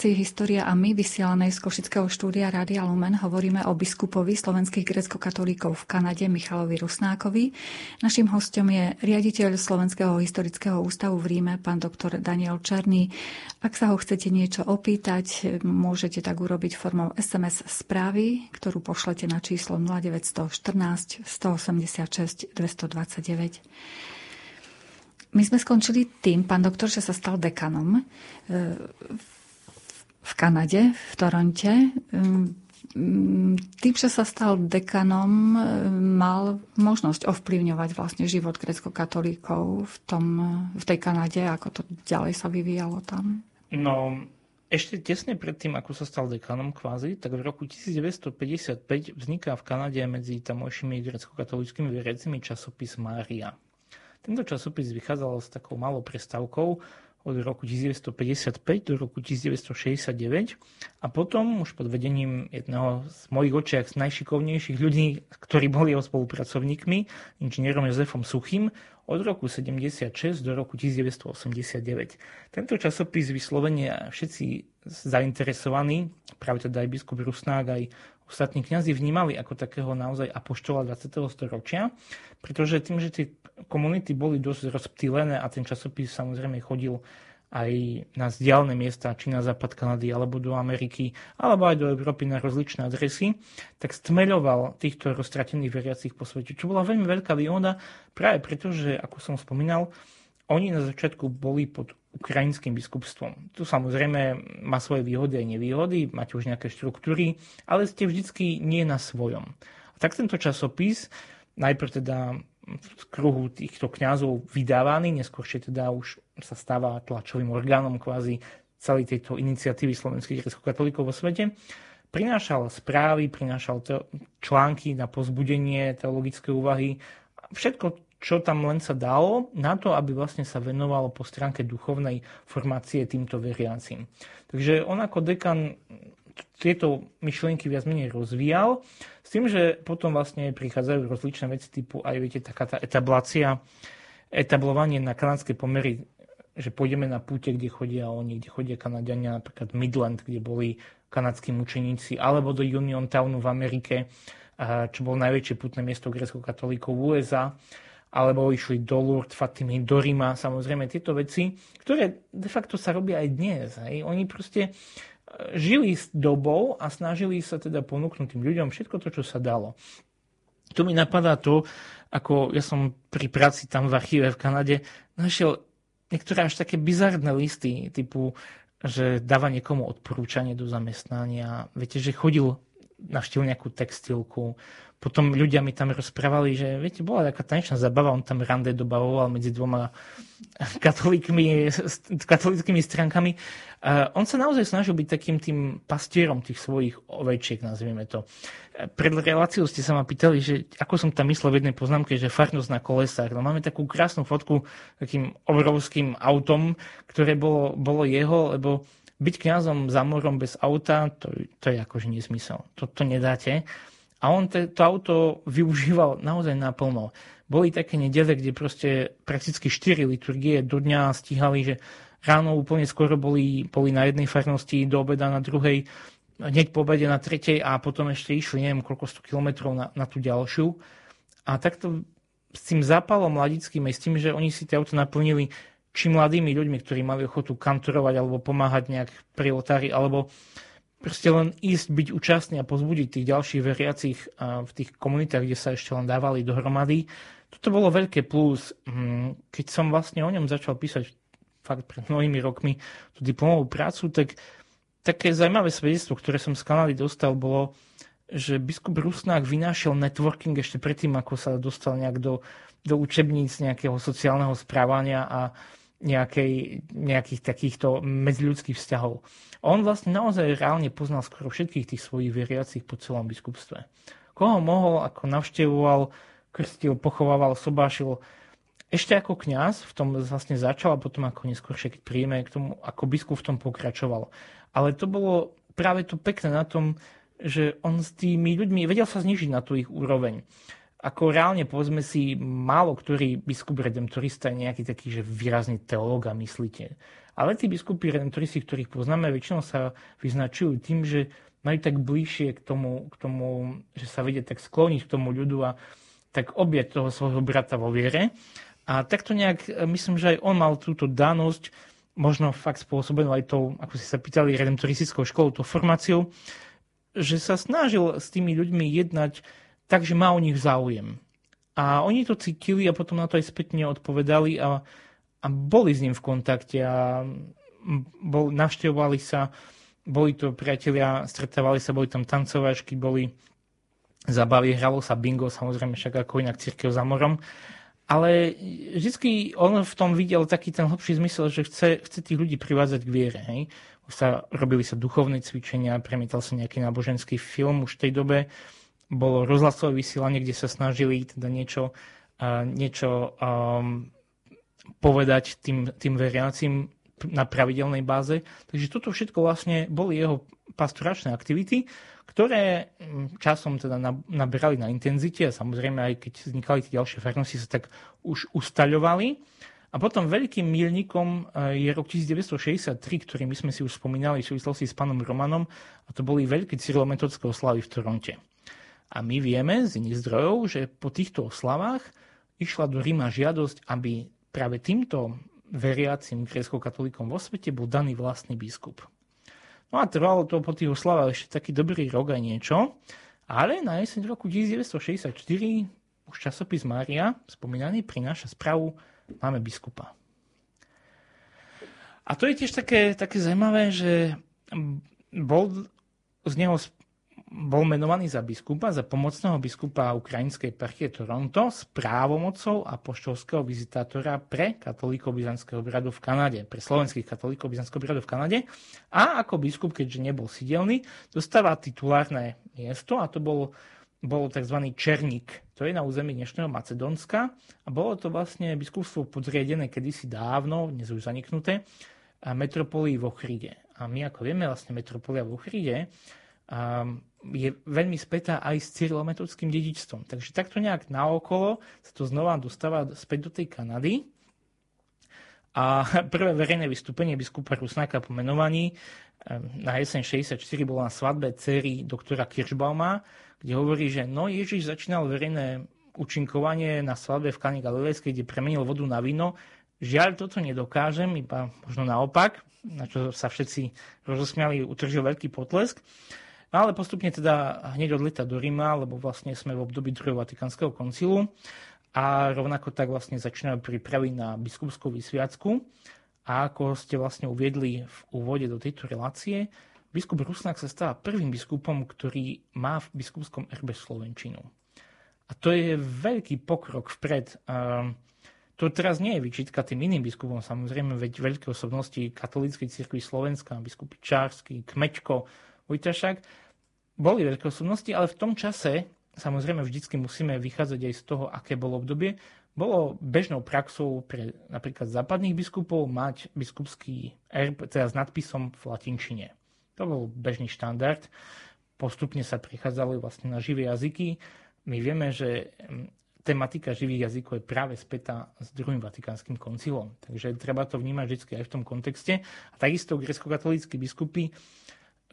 relácii História a my, vysielanej z Košického štúdia Rádia Lumen, hovoríme o biskupovi slovenských grecko-katolíkov v Kanade Michalovi Rusnákovi. Naším hostom je riaditeľ Slovenského historického ústavu v Ríme, pán doktor Daniel Černý. Ak sa ho chcete niečo opýtať, môžete tak urobiť formou SMS správy, ktorú pošlete na číslo 0914 186 229. My sme skončili tým, pán doktor, že sa stal dekanom e, v Kanade, v Toronte. Tým, že sa stal dekanom, mal možnosť ovplyvňovať vlastne život grecko-katolíkov v, tom, v tej Kanade, ako to ďalej sa vyvíjalo tam. No, ešte tesne predtým, ako sa stal dekanom kvázi, tak v roku 1955 vzniká v Kanade medzi tamojšími grecko-katolickými veriacimi časopis Mária. Tento časopis vychádzal s takou malou prestavkou, od roku 1955 do roku 1969 a potom už pod vedením jedného z mojich očiach z najšikovnejších ľudí, ktorí boli jeho spolupracovníkmi, inžinierom Jozefom Suchým, od roku 76 do roku 1989. Tento časopis vyslovene všetci zainteresovaní, práve teda aj biskup Rusnák, aj ostatní kňazi vnímali ako takého naozaj apoštola 20. storočia, pretože tým, že tie komunity boli dosť rozptýlené a ten časopis samozrejme chodil aj na vzdialené miesta, či na západ Kanady, alebo do Ameriky, alebo aj do Európy na rozličné adresy, tak stmeľoval týchto roztratených veriacich po svete, čo bola veľmi veľká výhoda, práve preto, že, ako som spomínal, oni na začiatku boli pod ukrajinským biskupstvom. Tu samozrejme má svoje výhody aj nevýhody, máte už nejaké štruktúry, ale ste vždycky nie na svojom. A tak tento časopis, najprv teda v kruhu týchto kňazov vydávaný, neskôršie teda už sa stáva tlačovým orgánom kvázi celej tejto iniciatívy slovenských grecko-katolíkov vo svete. Prinášal správy, prinášal články na pozbudenie teologické úvahy, všetko, čo tam len sa dalo, na to, aby vlastne sa venovalo po stránke duchovnej formácie týmto veriacim. Takže on ako dekan tieto myšlienky viac menej rozvíjal, s tým, že potom vlastne prichádzajú rozličné veci typu aj viete, taká tá etablácia etablovanie na kanadské pomery, že pôjdeme na púte, kde chodia oni, kde chodia Kanadiania, napríklad Midland, kde boli kanadskí mučeníci, alebo do Union Townu v Amerike, čo bolo najväčšie putné miesto grecko-katolíkov v USA, alebo išli do Lourdes, Fatimy, do Rima, samozrejme tieto veci, ktoré de facto sa robia aj dnes. Hej. Oni proste žili s dobou a snažili sa teda ponúknuť tým ľuďom všetko to, čo sa dalo. Tu mi napadá to, ako ja som pri práci tam v archíve v Kanade našiel niektoré až také bizarné listy, typu, že dáva niekomu odporúčanie do zamestnania. Viete, že chodil navštívil nejakú textilku. Potom ľudia mi tam rozprávali, že viete, bola taká tanečná zabava, on tam rande dobavoval medzi dvoma katolíkmi, katolickými stránkami. On sa naozaj snažil byť takým tým pastierom tých svojich ovečiek, nazvieme to. Pred reláciou ste sa ma pýtali, že ako som tam myslel v jednej poznámke, že farnosť na kolesách. No máme takú krásnu fotku takým obrovským autom, ktoré bolo, bolo jeho, lebo byť kňazom za morom bez auta, to, to je akože nesmysel. To, to nedáte. A on te, to auto využíval naozaj naplno. Boli také nedele, kde proste prakticky 4 liturgie do dňa stíhali, že ráno úplne skoro boli, boli na jednej farnosti, do obeda na druhej, hneď po obede na tretej a potom ešte išli neviem koľko 100 kilometrov na, na tú ďalšiu. A takto s tým zápalom mladickým aj s tým, že oni si tie auto naplnili či mladými ľuďmi, ktorí mali ochotu kantorovať alebo pomáhať nejak pri oltári, alebo proste len ísť, byť účastný a pozbudiť tých ďalších veriacich v tých komunitách, kde sa ešte len dávali dohromady. Toto bolo veľké plus. Hm, keď som vlastne o ňom začal písať fakt pred mnohými rokmi tú diplomovú prácu, tak také zaujímavé svedectvo, ktoré som z Kanady dostal, bolo, že biskup Rusnák vynášiel networking ešte predtým, ako sa dostal nejak do, do učebníc nejakého sociálneho správania a nejakej, nejakých takýchto medziľudských vzťahov. On vlastne naozaj reálne poznal skoro všetkých tých svojich veriacich po celom biskupstve. Koho mohol, ako navštevoval, krstil, pochovával, sobášil. Ešte ako kňaz v tom vlastne začal a potom ako neskôr keď príjme k tomu, ako biskup v tom pokračoval. Ale to bolo práve to pekné na tom, že on s tými ľuďmi vedel sa znižiť na tú ich úroveň ako reálne povedzme si, málo ktorý biskup redemptorista je nejaký taký, že výrazný teológ a myslíte. Ale tí biskupy redemptoristi, ktorých poznáme, väčšinou sa vyznačujú tým, že majú tak bližšie k tomu, k tomu, že sa vedia tak skloniť k tomu ľudu a tak objať toho svojho brata vo viere. A takto nejak, myslím, že aj on mal túto danosť, možno fakt spôsobenú aj tou, ako si sa pýtali, redemptoristickou školou, tou formáciou, že sa snažil s tými ľuďmi jednať takže má o nich záujem. A oni to cítili a potom na to aj spätne odpovedali a, a boli s ním v kontakte a bol, navštevovali sa, boli to priatelia, stretávali sa, boli tam tancovačky, boli zabavy, hralo sa bingo, samozrejme však ako inak církev za morom. Ale vždy on v tom videl taký ten hlbší zmysel, že chce, chce tých ľudí privádzať k viere. Hej. Sa, robili sa duchovné cvičenia, premietal sa nejaký náboženský film už v tej dobe bolo rozhlasové vysielanie, kde sa snažili teda niečo, niečo um, povedať tým, tým veriacim na pravidelnej báze. Takže toto všetko vlastne boli jeho pastoračné aktivity, ktoré mm, časom teda naberali na intenzite a samozrejme aj keď vznikali tie ďalšie farnosti sa tak už ustaľovali. A potom veľkým milníkom je rok 1963, ktorý my sme si už spomínali v súvislosti s pánom Romanom a to boli veľké cyrilometodské oslavy v Toronte. A my vieme z iných zdrojov, že po týchto oslavách išla do Ríma žiadosť, aby práve týmto veriacim grécko-katolíkom vo svete bol daný vlastný biskup. No a trvalo to po tých oslavách ešte taký dobrý rok aj niečo, ale na jeseň roku 1964 už časopis Mária, spomínaný, prináša správu, máme biskupa. A to je tiež také, také zaujímavé, že bol z neho bol menovaný za biskupa, za pomocného biskupa ukrajinskej parchie Toronto s právomocou a poštovského vizitátora pre katolíkov byzantského obradu v Kanade, pre slovenských katolíkov byzantského obradu v Kanade. A ako biskup, keďže nebol sidelný, dostáva titulárne miesto a to bol, bol tzv. Černík. To je na území dnešného Macedónska a bolo to vlastne biskupstvo podriadené kedysi dávno, dnes už zaniknuté, metropolii v Ochride. A my ako vieme, vlastne metropolia v Ochride je veľmi spätá aj s cyrilometodickým dedičstvom. Takže takto nejak naokolo sa to znova dostáva späť do tej Kanady. A prvé verejné vystúpenie biskupa Rusnáka po menovaní na jeseň 64 bolo na svadbe cery doktora Kirschbauma, kde hovorí, že no Ježiš začínal verejné účinkovanie na svadbe v Kane Galilejskej, kde premenil vodu na víno. Žiaľ, toto nedokážem, iba možno naopak, na čo sa všetci rozosmiali, utržil veľký potlesk. No ale postupne teda hneď odlieta do Ríma, lebo vlastne sme v období druhého Vatikánskeho koncilu a rovnako tak vlastne začínajú prípravy na biskupskú vysviacku. A ako ste vlastne uviedli v úvode do tejto relácie, biskup Rusnák sa stáva prvým biskupom, ktorý má v biskupskom erbe Slovenčinu. A to je veľký pokrok vpred. To teraz nie je vyčitka tým iným biskupom, samozrejme, veď veľké osobnosti katolíckej cirkvi Slovenska, biskupy Čársky, Kmečko, Vojtašák, boli veľké osobnosti, ale v tom čase, samozrejme vždycky musíme vychádzať aj z toho, aké bolo obdobie, bolo bežnou praxou pre napríklad západných biskupov mať biskupský erb, teda s nadpisom v latinčine. To bol bežný štandard. Postupne sa prichádzali vlastne na živé jazyky. My vieme, že mm, tematika živých jazykov je práve spätá s druhým vatikánskym koncilom. Takže treba to vnímať vždy aj v tom kontexte. A takisto grecko-katolíckí biskupy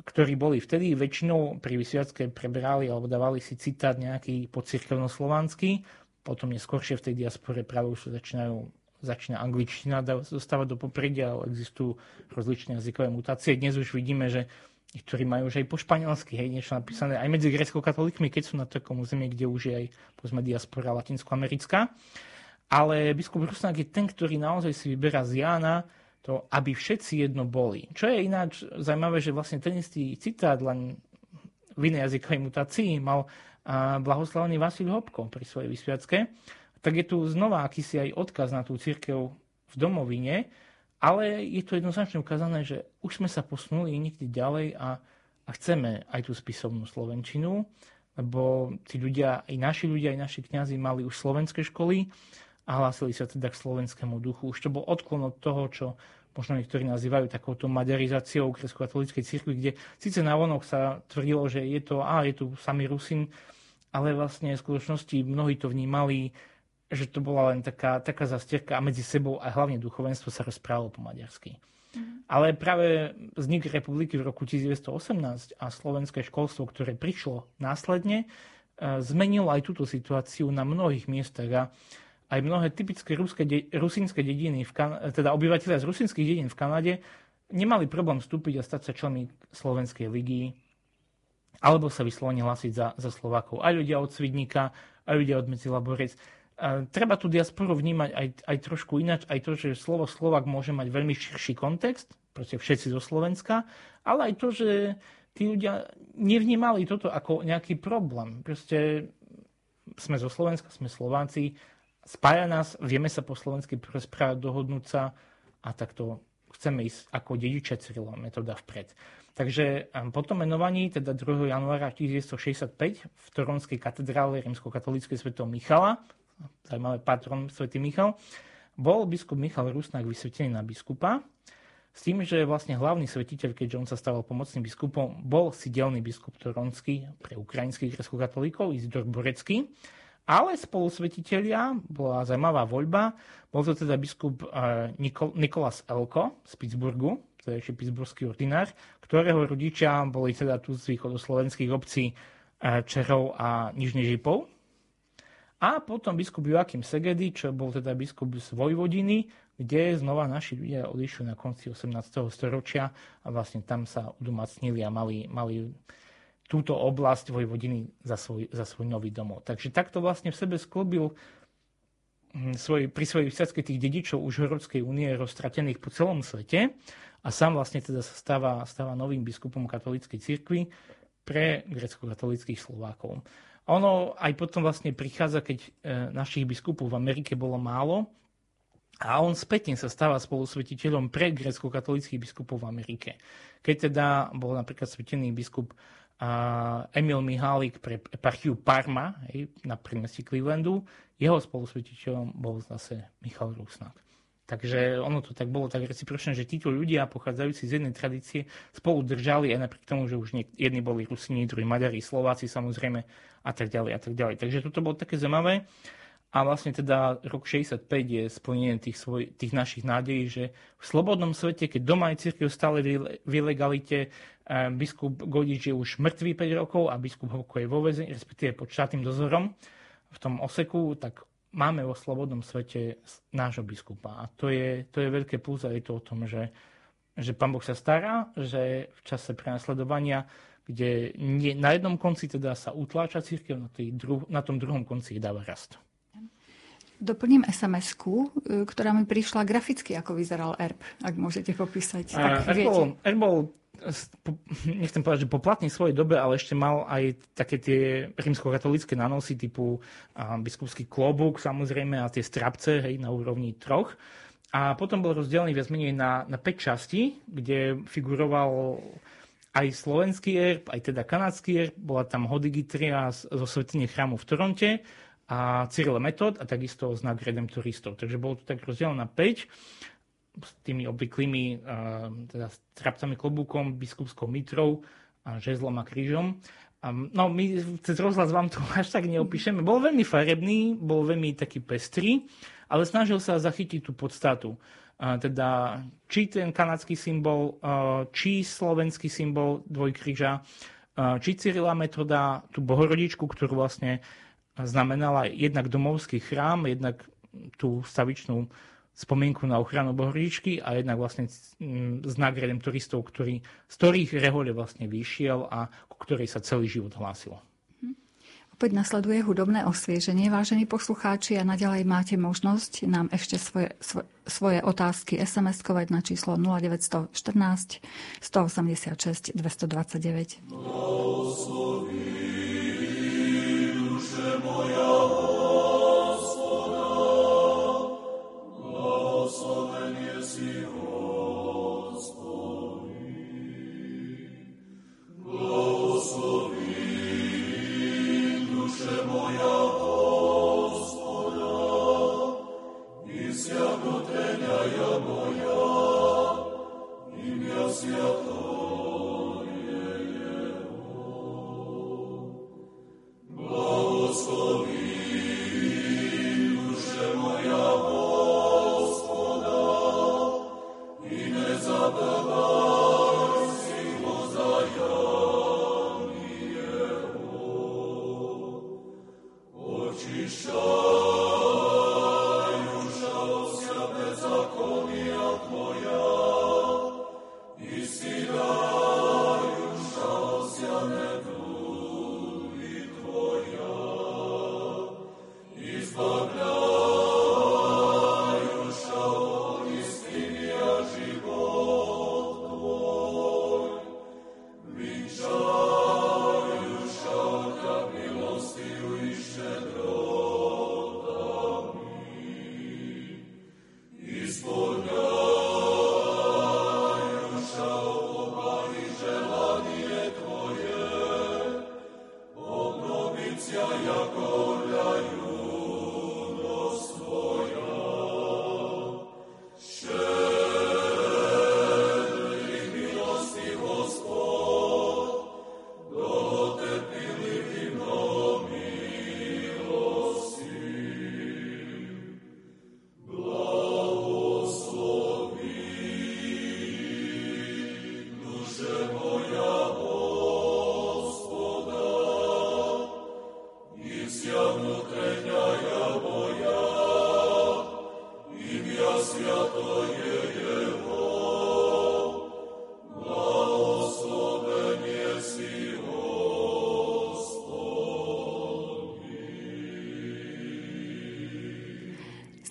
ktorí boli vtedy väčšinou pri vysviacke prebrali alebo dávali si citát nejaký podcirkevnoslovanský, potom neskôršie v tej diaspore práve už začínajú začína angličtina dostávať do popredia, existujú rozličné jazykové mutácie. Dnes už vidíme, že niektorí majú už aj po španielsky, hej, niečo napísané aj medzi grecko-katolíkmi, keď sú na takom území, kde už je aj povedzme diaspora latinskoamerická. Ale biskup Rusnák je ten, ktorý naozaj si vyberá z Jána to, aby všetci jedno boli. Čo je ináč zaujímavé, že vlastne ten istý citát len v inej jazykovej mutácii mal blahoslavený Vasil Hopko pri svojej vysviacke, tak je tu znova akýsi aj odkaz na tú církev v domovine, ale je to jednoznačne ukázané, že už sme sa posunuli niekde ďalej a, a chceme aj tú spisovnú slovenčinu, lebo tí ľudia, aj naši ľudia, aj naši kňazi mali už slovenské školy a hlásili sa teda k slovenskému duchu. Už to bol odklon od toho, čo možno niektorí nazývajú takouto maderizáciou grecko-katolíckej cirkvi, kde síce na vonok sa tvrdilo, že je to, a je tu samý Rusin, ale vlastne v skutočnosti mnohí to vnímali, že to bola len taká, taká zastierka a medzi sebou a hlavne duchovenstvo sa rozprávalo po maďarsky. Mm. Ale práve vznik republiky v roku 1918 a slovenské školstvo, ktoré prišlo následne, e, zmenilo aj túto situáciu na mnohých miestach a aj mnohé typické ruské, de, rusínske dediny, v kan- teda obyvateľia z rusínskych dedín v Kanade, nemali problém vstúpiť a stať sa členmi Slovenskej ligy, alebo sa vyslovene hlasiť za, za Slovákov. Aj ľudia od Svidníka, aj ľudia od Medzilaborec. A treba tú diasporu vnímať aj, aj trošku ináč, aj to, že slovo Slovak môže mať veľmi širší kontext, proste všetci zo Slovenska, ale aj to, že tí ľudia nevnímali toto ako nejaký problém. Proste sme zo Slovenska, sme Slováci, spája nás, vieme sa po slovensky rozprávať, dohodnúť sa a takto chceme ísť ako dedičia Cyrila metóda vpred. Takže um, po tom menovaní, teda 2. januára 1965 v Toronskej katedrále rímsko-katolíckej svetov Michala, zaujímavé patron svätý Michal, bol biskup Michal Rusnák vysvetený na biskupa, s tým, že vlastne hlavný svetiteľ, keďže on sa stával pomocným biskupom, bol sidelný biskup Toronský pre ukrajinských grecko-katolíkov, Izidor Borecký, ale spolusvetitelia, bola zaujímavá voľba, bol to teda biskup eh, Nikol- Nikolas Elko z Pittsburghu, to je ešte pittsburghský ordinár, ktorého rodičia boli teda tu z východoslovenských obcí eh, Čerov a Nižný Žipov. A potom biskup Joachim Segedy, čo bol teda biskup z Vojvodiny, kde znova naši ľudia odišli na konci 18. storočia a vlastne tam sa udomacnili a mali, mali túto oblasť Vojvodiny za svoj, za svoj nový domov. Takže takto vlastne v sebe sklobil hm, svoj, pri svojej vysadzke tých dedičov Užhorodskej únie roztratených po celom svete a sám vlastne teda sa stáva, stáva novým biskupom katolíckej cirkvi pre grecko-katolických Slovákov. Ono aj potom vlastne prichádza, keď e, našich biskupov v Amerike bolo málo, a on spätne sa stáva spolusvetiteľom pre grecko-katolických biskupov v Amerike. Keď teda bol napríklad svetený biskup Emil Mihálik pre eparchiu Parma hej, na prímesti Clevelandu. Jeho spolusvetiteľom bol zase Michal Rusnák. Takže ono to tak bolo tak recipročné, že títo ľudia pochádzajúci z jednej tradície spolu držali aj napriek tomu, že už nie, jedni boli Rusini, druhí Maďari, Slováci samozrejme a tak ďalej a tak ďalej. Takže toto bolo také zaujímavé. A vlastne teda rok 65 je splnenie tých, svoj, tých našich nádejí, že v slobodnom svete, keď doma je církev stále v ilegalite, biskup Godič je už mŕtvý 5 rokov a biskup Hoko je vo väzení, respektíve pod štátnym dozorom v tom oseku, tak máme vo slobodnom svete nášho biskupa. A to je, to je veľké plus a to o tom, že, že pán Boh sa stará, že v čase prenasledovania kde nie, na jednom konci teda sa utláča církev, na, dru, na tom druhom konci dáva rast. Doplním sms e, ktorá mi prišla graficky, ako vyzeral ERB, ak môžete popísať. Uh, ERB, bol, ERB bol, nechcem povedať, že poplatný svojej dobe, ale ešte mal aj také tie rímsko-katolické nanosy typu uh, biskupský klobúk samozrejme a tie strapce hej, na úrovni troch. A potom bol rozdelený viac menej na, na 5 častí, kde figuroval aj slovenský erb, aj teda kanadský erb, bola tam hodigitria zo svetine chrámu v Toronte a Cyril Metod a takisto znak redemptoristov. Takže bolo to tak rozdelené na 5 s tými obvyklými teda trapcami klobúkom, biskupskou mitrou, a žezlom a krížom. No, my cez rozhlas vám to až tak neopíšeme. Bol veľmi farebný, bol veľmi taký pestrý, ale snažil sa zachytiť tú podstatu. Teda, či ten kanadský symbol, či slovenský symbol dvojkríža, či Cyrila metoda, tú bohorodičku, ktorú vlastne znamenala jednak domovský chrám, jednak tú stavičnú spomienku na ochranu Bohoričky a jednak vlastne mm, znak redemptoristov, ktorý, z ktorých rehole vlastne vyšiel a ku ktorej sa celý život hlásilo. Mhm. Opäť nasleduje hudobné osvieženie, vážení poslucháči, a naďalej máte možnosť nám ešte svoje, svoje, svoje otázky SMS-kovať na číslo 0914 186 229. serce moja.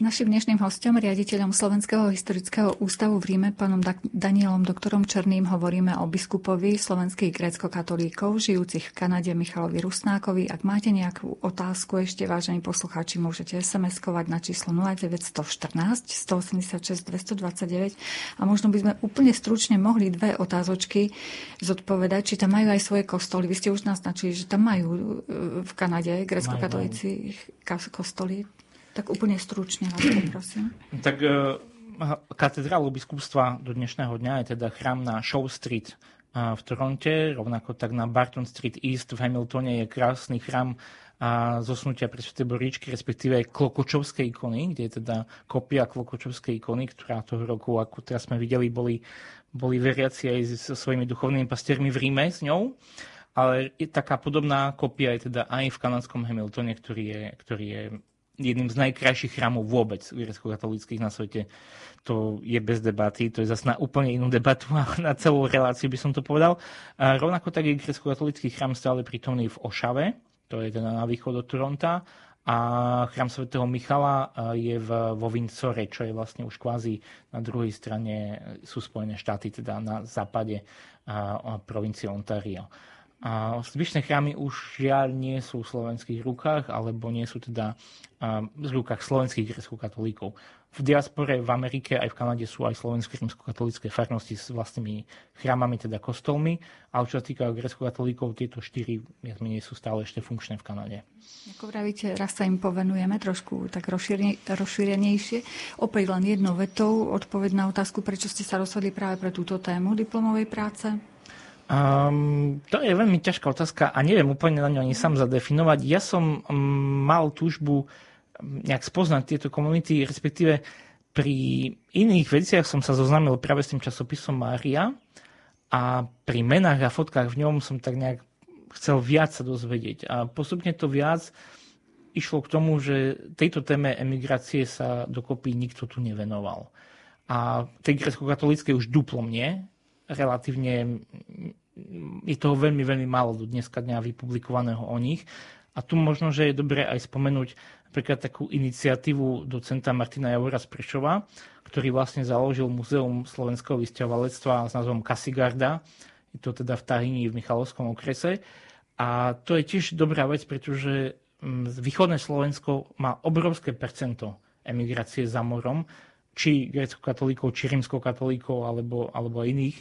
Našim dnešným hostom, riaditeľom Slovenského historického ústavu v Ríme, pánom Danielom doktorom Černým, hovoríme o biskupovi slovenských grécko-katolíkov, žijúcich v Kanade Michalovi Rusnákovi. Ak máte nejakú otázku ešte, vážení poslucháči, môžete SMS-kovať na číslo 0914 186 229 a možno by sme úplne stručne mohli dve otázočky zodpovedať, či tam majú aj svoje kostoly. Vy ste už naznačili, že tam majú e, v Kanade grécko-katolíci kostoly. Tak úplne stručne vás poprosím. Tak e, katedrálu biskupstva do dnešného dňa je teda chrám na Show Street v Toronte, rovnako tak na Barton Street East v Hamiltone je krásny chrám a zosnutia pre Sv. Boríčky, respektíve Klokočovskej ikony, kde je teda kopia Klokočovskej ikony, ktorá toho roku, ako teraz sme videli, boli, boli veriaci aj so svojimi duchovnými pastiermi v Ríme s ňou. Ale taká podobná kopia je teda aj v kanadskom Hamiltone, ktorý je, ktorý je jedným z najkrajších chrámov vôbec grecko-katolických na svete. To je bez debaty, to je zase na úplne inú debatu a na celú reláciu by som to povedal. A rovnako tak je grecko-katolický chrám stále prítomný v Ošave, to je teda na východ od Toronta, a chrám svätého Michala je v, vo Windsore, čo je vlastne už kvázi na druhej strane sú Spojené štáty, teda na západe a, a provincie Ontario. A zvyšné chrámy už žiaľ nie sú v slovenských rukách, alebo nie sú teda v rukách slovenských grecko-katolíkov. V diaspore v Amerike aj v Kanade sú aj slovenské rímsko-katolícke farnosti s vlastnými chrámami, teda kostolmi, ale čo sa týka grecko-katolíkov, tieto štyri viac menej sú stále ešte funkčné v Kanade. Ako vravíte, raz sa im povenujeme trošku tak rozšírenejšie. Opäť len jednou vetou odpoveď na otázku, prečo ste sa rozhodli práve pre túto tému diplomovej práce? Um, to je veľmi ťažká otázka a neviem úplne na ňu ani sám zadefinovať. Ja som um, mal túžbu nejak spoznať tieto komunity, respektíve pri iných veciach som sa zoznámil práve s tým časopisom Mária a pri menách a fotkách v ňom som tak nejak chcel viac sa dozvedieť. A postupne to viac išlo k tomu, že tejto téme emigrácie sa dokopy nikto tu nevenoval. A tej grecko-katolíckej už duplom nie, relatívne je toho veľmi, veľmi málo do dneska dňa vypublikovaného o nich. A tu možno, že je dobré aj spomenúť napríklad takú iniciatívu docenta Martina Javora z ktorý vlastne založil Muzeum slovenského vysťahovalectva s názvom Kasigarda. Je to teda v Tahini v Michalovskom okrese. A to je tiež dobrá vec, pretože východné Slovensko má obrovské percento emigrácie za morom, či grecko-katolíkov, či rímsko-katolíkov, alebo, alebo iných.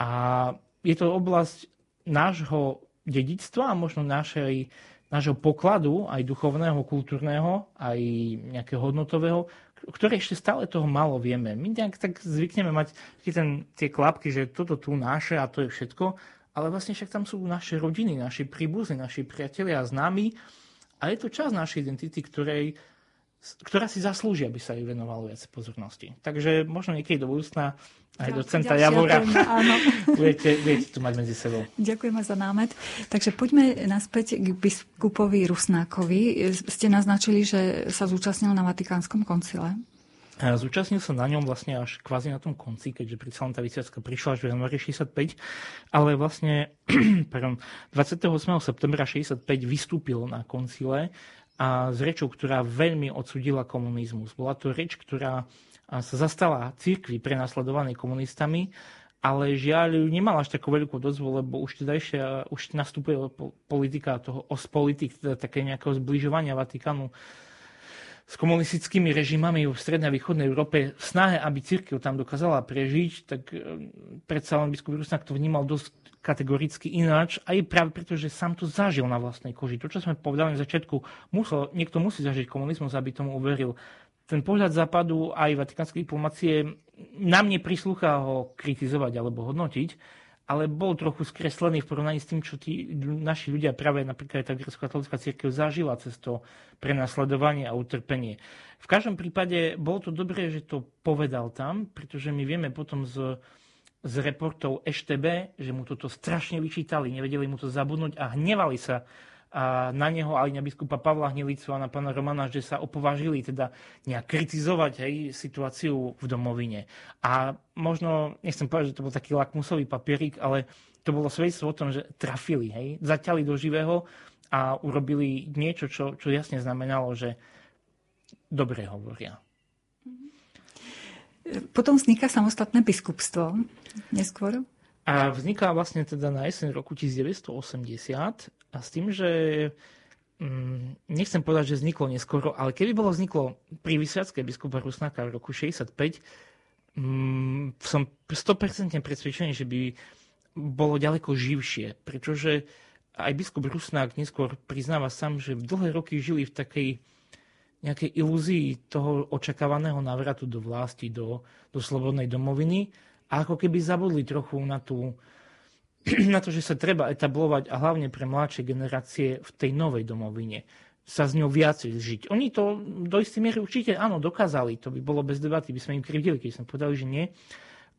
A je to oblasť nášho dedictva a možno našej, nášho pokladu, aj duchovného, kultúrneho, aj nejakého hodnotového, ktoré ešte stále toho málo vieme. My nejak tak zvykneme mať ten, tie klapky, že toto tu naše a to je všetko, ale vlastne však tam sú naše rodiny, naši príbuzní, naši priatelia a známi a je to časť našej identity, ktorej ktorá si zaslúži, aby sa jej venovalo viac pozornosti. Takže možno niekedy do budúcna aj do docenta Javora budete, budete tu mať medzi sebou. Ďakujeme za námet. Takže poďme naspäť k biskupovi Rusnákovi. Ste naznačili, že sa zúčastnil na Vatikánskom koncile. Zúčastnil sa na ňom vlastne až kvázi na tom konci, keďže pri celom tá vysviacka prišla až v januári 65, ale vlastne 28. septembra 65 vystúpil na koncile a s rečou, ktorá veľmi odsudila komunizmus. Bola to reč, ktorá sa zastala církvy prenasledovanej komunistami, ale žiaľ nemala až takú veľkú dozvu, lebo už tedajšia, už nastupuje politika toho ospolitik, teda také nejakého zbližovania Vatikánu s komunistickými režimami v strednej a východnej Európe v snahe, aby církev tam dokázala prežiť, tak e, predsa len biskup Rusnak to vnímal dosť kategoricky ináč, aj práve preto, že sám to zažil na vlastnej koži. To, čo sme povedali na začiatku, musel, niekto musí zažiť komunizmus, aby tomu uveril. Ten pohľad západu aj vatikánskej diplomácie nám neprislúcha ho kritizovať alebo hodnotiť, ale bol trochu skreslený v porovnaní s tým, čo tí naši ľudia práve napríklad tá grecko-katolická církev zažila cez to prenasledovanie a utrpenie. V každom prípade bolo to dobré, že to povedal tam, pretože my vieme potom z z reportov EŠTB, že mu toto strašne vyčítali, nevedeli mu to zabudnúť a hnevali sa na neho aj na biskupa Pavla Hnilicu a na pána Romana, že sa opovažili teda nejak kritizovať hej, situáciu v domovine. A možno, nechcem povedať, že to bol taký lakmusový papierik, ale to bolo svedectvo o tom, že trafili, hej, zaťali do živého a urobili niečo, čo, čo jasne znamenalo, že dobre hovoria. Potom vzniká samostatné biskupstvo neskôr. A vzniká vlastne teda na jeseň roku 1980 a s tým, že mm, nechcem povedať, že vzniklo neskoro, ale keby bolo vzniklo pri vysviacke biskupa Rusnáka v roku 65, mm, som 100% presvedčený, že by bolo ďaleko živšie, pretože aj biskup Rusnák neskôr priznáva sám, že dlhé roky žili v takej nejakej ilúzii toho očakávaného návratu do vlasti, do, do slobodnej domoviny a ako keby zabudli trochu na, tú, na to, že sa treba etablovať a hlavne pre mladšie generácie v tej novej domovine sa s ňou viacej žiť. Oni to do istej miery určite áno, dokázali. To by bolo bez debaty, by sme im krivdili, keď sme povedali, že nie.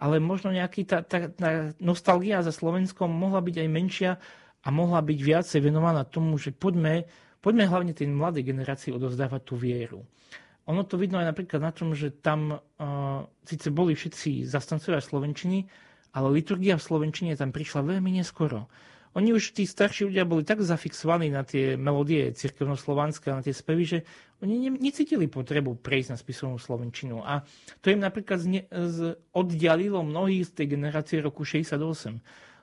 Ale možno nejaký tá, tá, tá nostalgia za Slovenskom mohla byť aj menšia a mohla byť viacej venovaná tomu, že poďme poďme hlavne tej mladej generácii odovzdávať tú vieru. Ono to vidno aj napríklad na tom, že tam uh, síce boli všetci zastancovia slovenčiny, ale liturgia v slovenčine tam prišla veľmi neskoro. Oni už, tí starší ľudia, boli tak zafixovaní na tie melódie cirkevnoslovanské, na tie spevy, že oni ne, necítili potrebu prejsť na spisovnú slovenčinu. A to im napríklad zne, z, oddialilo mnohých z tej generácie roku 68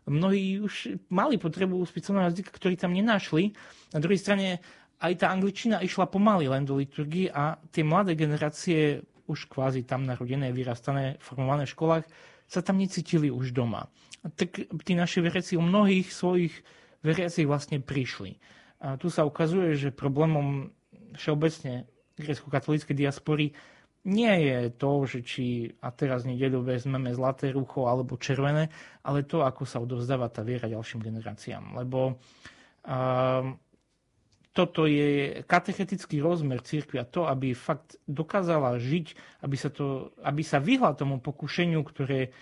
mnohí už mali potrebu spisovného jazyka, ktorý tam nenašli. Na druhej strane aj tá angličtina išla pomaly len do liturgii a tie mladé generácie, už kvázi tam narodené, vyrastané, formované v školách, sa tam necítili už doma. Tak tí naši veriaci u mnohých svojich veriacich vlastne prišli. A tu sa ukazuje, že problémom všeobecne grecko-katolíckej diaspory nie je to, že či a teraz nedeľu vezmeme zlaté rucho alebo červené, ale to, ako sa odovzdáva tá viera ďalším generáciám. Lebo uh, toto je katechetický rozmer církvy a to, aby fakt dokázala žiť, aby sa, to, aby sa vyhla tomu pokušeniu, ktoré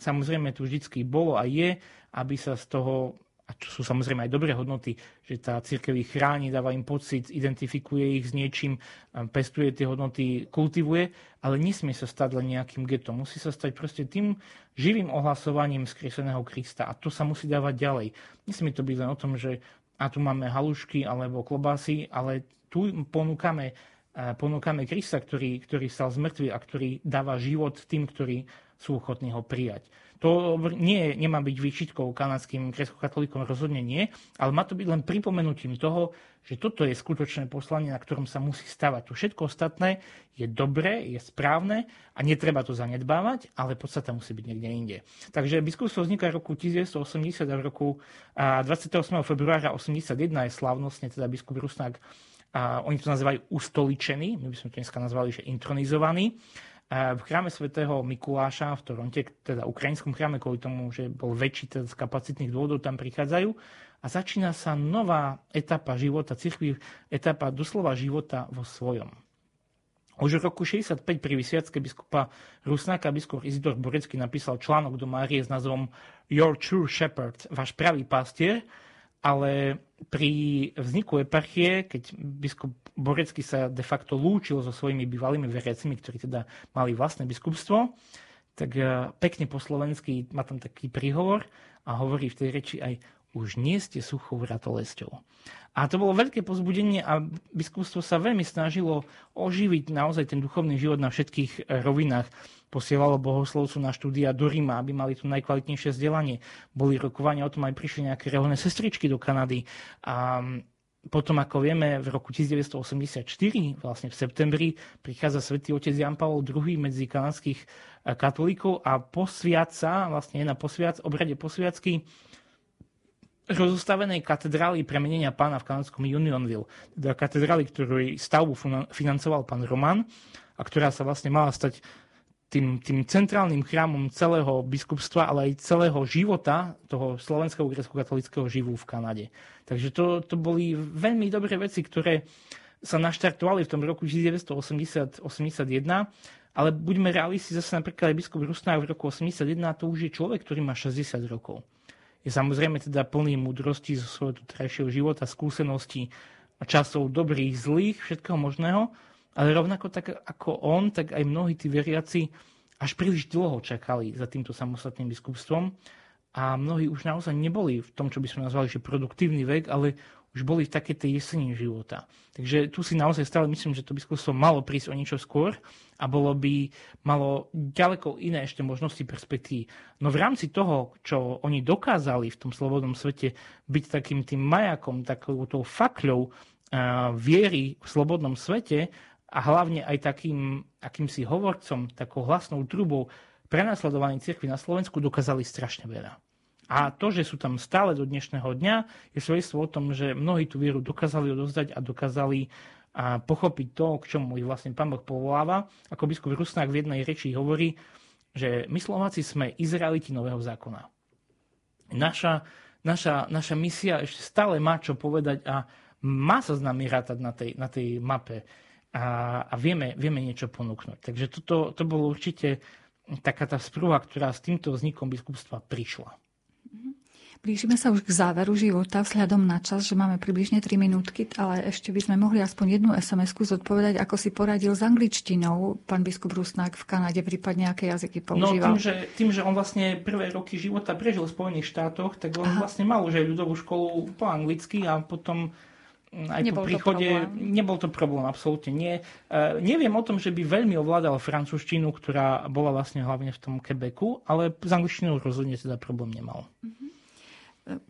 samozrejme tu vždycky bolo a je, aby sa z toho a čo sú samozrejme aj dobré hodnoty, že tá církev ich chráni, dáva im pocit, identifikuje ich s niečím, pestuje tie hodnoty, kultivuje, ale nesmie sa stať len nejakým getom. Musí sa stať proste tým živým ohlasovaním skrieseného Krista a to sa musí dávať ďalej. Nesmie to byť len o tom, že a tu máme halušky alebo klobásy, ale tu ponúkame, ponúkame Krista, ktorý, ktorý stal z mŕtvy a ktorý dáva život tým, ktorí sú ochotní ho prijať. To nie, nemá byť výčitkou kanadským kresťanským rozhodne nie, ale má to byť len pripomenutím toho, že toto je skutočné poslanie, na ktorom sa musí stavať. To všetko ostatné je dobré, je správne a netreba to zanedbávať, ale podstata musí byť niekde inde. Takže biskupstvo vzniká v roku 1980 a v roku 28. februára 81 je slavnostne teda biskup Rusnák a oni to nazývajú ustoličený, my by sme to dneska nazvali, že intronizovaný v chráme svätého Mikuláša v Toronte, teda ukrajinskom chráme, kvôli tomu, že bol väčší teda z kapacitných dôvodov, tam prichádzajú a začína sa nová etapa života cirkvi, etapa doslova života vo svojom. Už v roku 65 pri vysviacke biskupa Rusnáka biskup Izidor Borecký napísal článok do Márie s názvom Your True Shepherd, váš pravý pastier, ale pri vzniku eparchie, keď biskup Borecký sa de facto lúčil so svojimi bývalými veriacimi, ktorí teda mali vlastné biskupstvo, tak eh, pekne po slovensky má tam taký príhovor a hovorí v tej reči aj už nie ste suchou vratolesťou. A to bolo veľké pozbudenie a biskupstvo sa veľmi snažilo oživiť naozaj ten duchovný život na všetkých rovinách posielalo bohoslovcu na štúdia do Ríma, aby mali tu najkvalitnejšie vzdelanie. Boli rokovania o tom, aj prišli nejaké reholné sestričky do Kanady. A potom, ako vieme, v roku 1984, vlastne v septembri, prichádza svätý otec Jan Pavel II medzi kanadských eh, katolíkov a posviaca, vlastne na posviac, obrade posviacky rozostavenej katedrály premenenia pána v kanadskom Unionville, teda katedrály, ktorú stavbu financoval pán Roman a ktorá sa vlastne mala stať tým, tým centrálnym chrámom celého biskupstva, ale aj celého života toho slovenského grecko-katolického živu v Kanade. Takže to, to boli veľmi dobré veci, ktoré sa naštartovali v tom roku 1980-81, ale buďme realisti, zase napríklad aj biskup Rusnák v roku 81, to už je človek, ktorý má 60 rokov. Je samozrejme teda plný múdrosti zo svojho trajšieho života, skúseností, časov dobrých, zlých, všetkého možného, ale rovnako tak ako on, tak aj mnohí tí veriaci až príliš dlho čakali za týmto samostatným biskupstvom a mnohí už naozaj neboli v tom, čo by sme nazvali, že produktívny vek, ale už boli v takej tej jeseni života. Takže tu si naozaj stále myslím, že to biskupstvo malo prísť o niečo skôr a bolo by, malo ďaleko iné ešte možnosti perspektív. No v rámci toho, čo oni dokázali v tom slobodnom svete byť takým tým majakom, takou tou fakľou viery v slobodnom svete, a hlavne aj takým akýmsi hovorcom, takou hlasnou trubou prenasledovaní cirkvi na Slovensku dokázali strašne veľa. A to, že sú tam stále do dnešného dňa, je svedectvo o tom, že mnohí tú vieru dokázali odozdať a dokázali a pochopiť to, k čomu ich vlastne pán Boh povoláva. Ako biskup Rusnák v jednej reči hovorí, že my Slováci sme Izraeliti nového zákona. Naša, naša, naša misia ešte stále má čo povedať a má sa s nami rátať na tej, na tej mape a, a vieme, vieme niečo ponúknuť. Takže toto, to bolo určite taká tá sprúha, ktorá s týmto vznikom biskupstva prišla. Blížime sa už k záveru života vzhľadom na čas, že máme približne 3 minútky, ale ešte by sme mohli aspoň jednu SMS-ku zodpovedať, ako si poradil s angličtinou pán biskup Rusnák v Kanade, prípadne aké jazyky používal. No tým že, tým, že on vlastne prvé roky života prežil v Spojených štátoch, tak on Aha. vlastne mal už aj ľudovú školu po anglicky a potom aj nebol po príchode, to nebol to problém, absolútne nie. Uh, neviem o tom, že by veľmi ovládal francúzštinu, ktorá bola vlastne hlavne v tom Quebecu, ale s angličtinou rozhodne teda problém nemal. Uh-huh.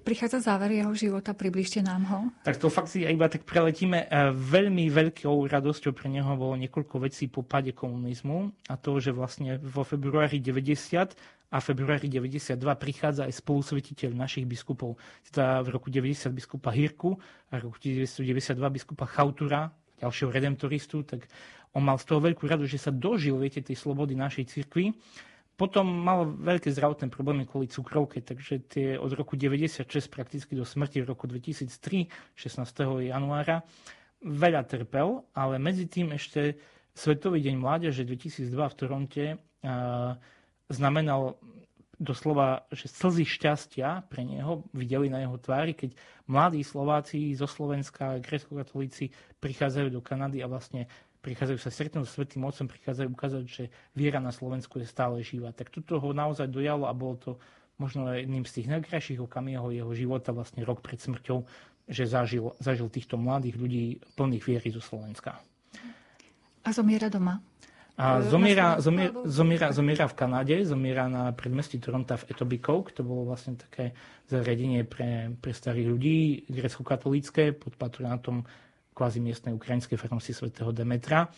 Prichádza záver jeho života, približte nám ho. Tak to fakt si iba tak preletíme. E, veľmi veľkou radosťou pre neho bolo niekoľko vecí po pade komunizmu a to, že vlastne vo februári 90 a februári 92 prichádza aj spolusvetiteľ našich biskupov, teda v roku 90 biskupa Hirku a v roku 1992 biskupa Chautura, ďalšieho redemptoristu, tak on mal z toho veľkú radu, že sa dožil, viete, tej slobody našej cirkvi potom mal veľké zdravotné problémy kvôli cukrovke, takže tie od roku 96 prakticky do smrti v roku 2003, 16. januára, veľa trpel, ale medzi tým ešte Svetový deň mládeže 2002 v Toronte znamenal doslova, že slzy šťastia pre neho videli na jeho tvári, keď mladí Slováci zo Slovenska, grecko-katolíci prichádzajú do Kanady a vlastne prichádzajú sa stretnúť s Svetým Otcom, prichádzajú ukázať, že viera na Slovensku je stále živá. Tak toto ho naozaj dojalo a bolo to možno jedným z tých najkrajších okamihov jeho života, vlastne rok pred smrťou, že zažil, zažil týchto mladých ľudí plných viery zo Slovenska. A zomiera doma? A zomiera, zomiera, zomiera, zomiera v Kanade, zomiera na predmestí Toronto v Etobicoke, to bolo vlastne také zariadenie pre, pre starých ľudí, grecko-katolícke, pod patronátom kvázi miestnej ukrajinskej farnosti svätého Demetra.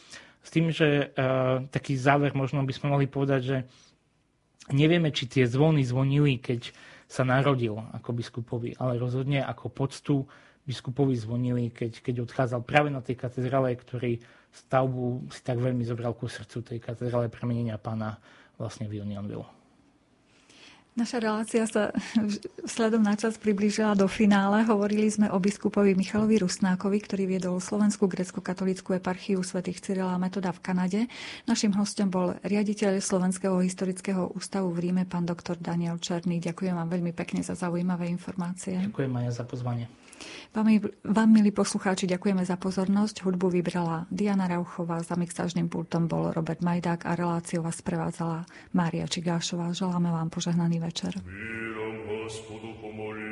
S tým, že uh, taký záver možno by sme mohli povedať, že nevieme, či tie zvony zvonili, keď sa narodil ako biskupovi, ale rozhodne ako poctu biskupovi zvonili, keď, keď odchádzal práve na tej katedrále, ktorý stavbu si tak veľmi zobral ku srdcu tej katedrále premenenia pána vlastne v Unionville. Naša relácia sa vzhľadom na čas priblížila do finále. Hovorili sme o biskupovi Michalovi Rusnákovi, ktorý viedol Slovenskú grecko-katolickú eparchiu svätých Cyrila a Metoda v Kanade. Našim hostom bol riaditeľ Slovenského historického ústavu v Ríme, pán doktor Daniel Černý. Ďakujem vám veľmi pekne za zaujímavé informácie. Ďakujem aj za pozvanie. Vám, vám, milí poslucháči, ďakujeme za pozornosť. Hudbu vybrala Diana Rauchová, za mixážnym pultom bol Robert Majdák a reláciu vás prevádzala Mária Čigášová. Želáme vám požehnaný večer. Mírom Gospodu pomolím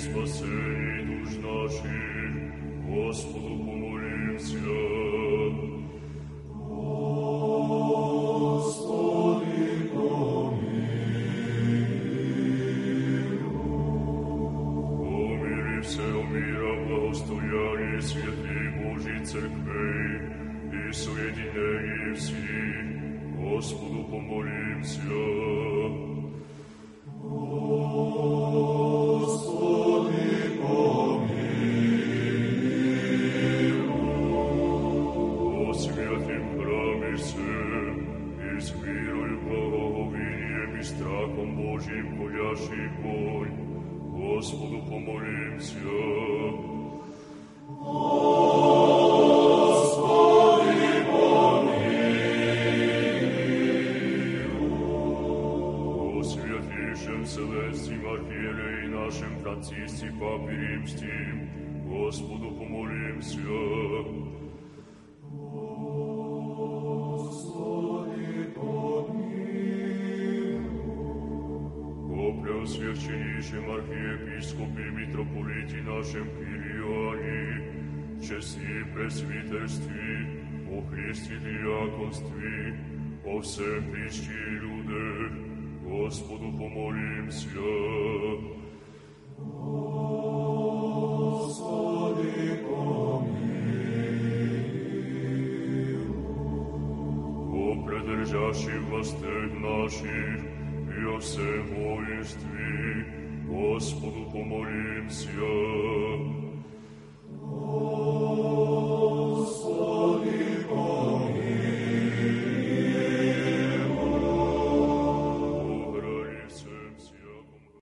спасение душ наших, Господу помолимся. Celestim Arhierei нашим Францисте Папе Римским, Господу архиепископи, митрополити нашим Кириане, чести пресвитерстві, о Христе диаконстві, о всем Христі люде, Господу помолимся. Господи, помилуй. О предержащих востек наших, и о всем воинстве, Господу помолимся. Господу помолимся.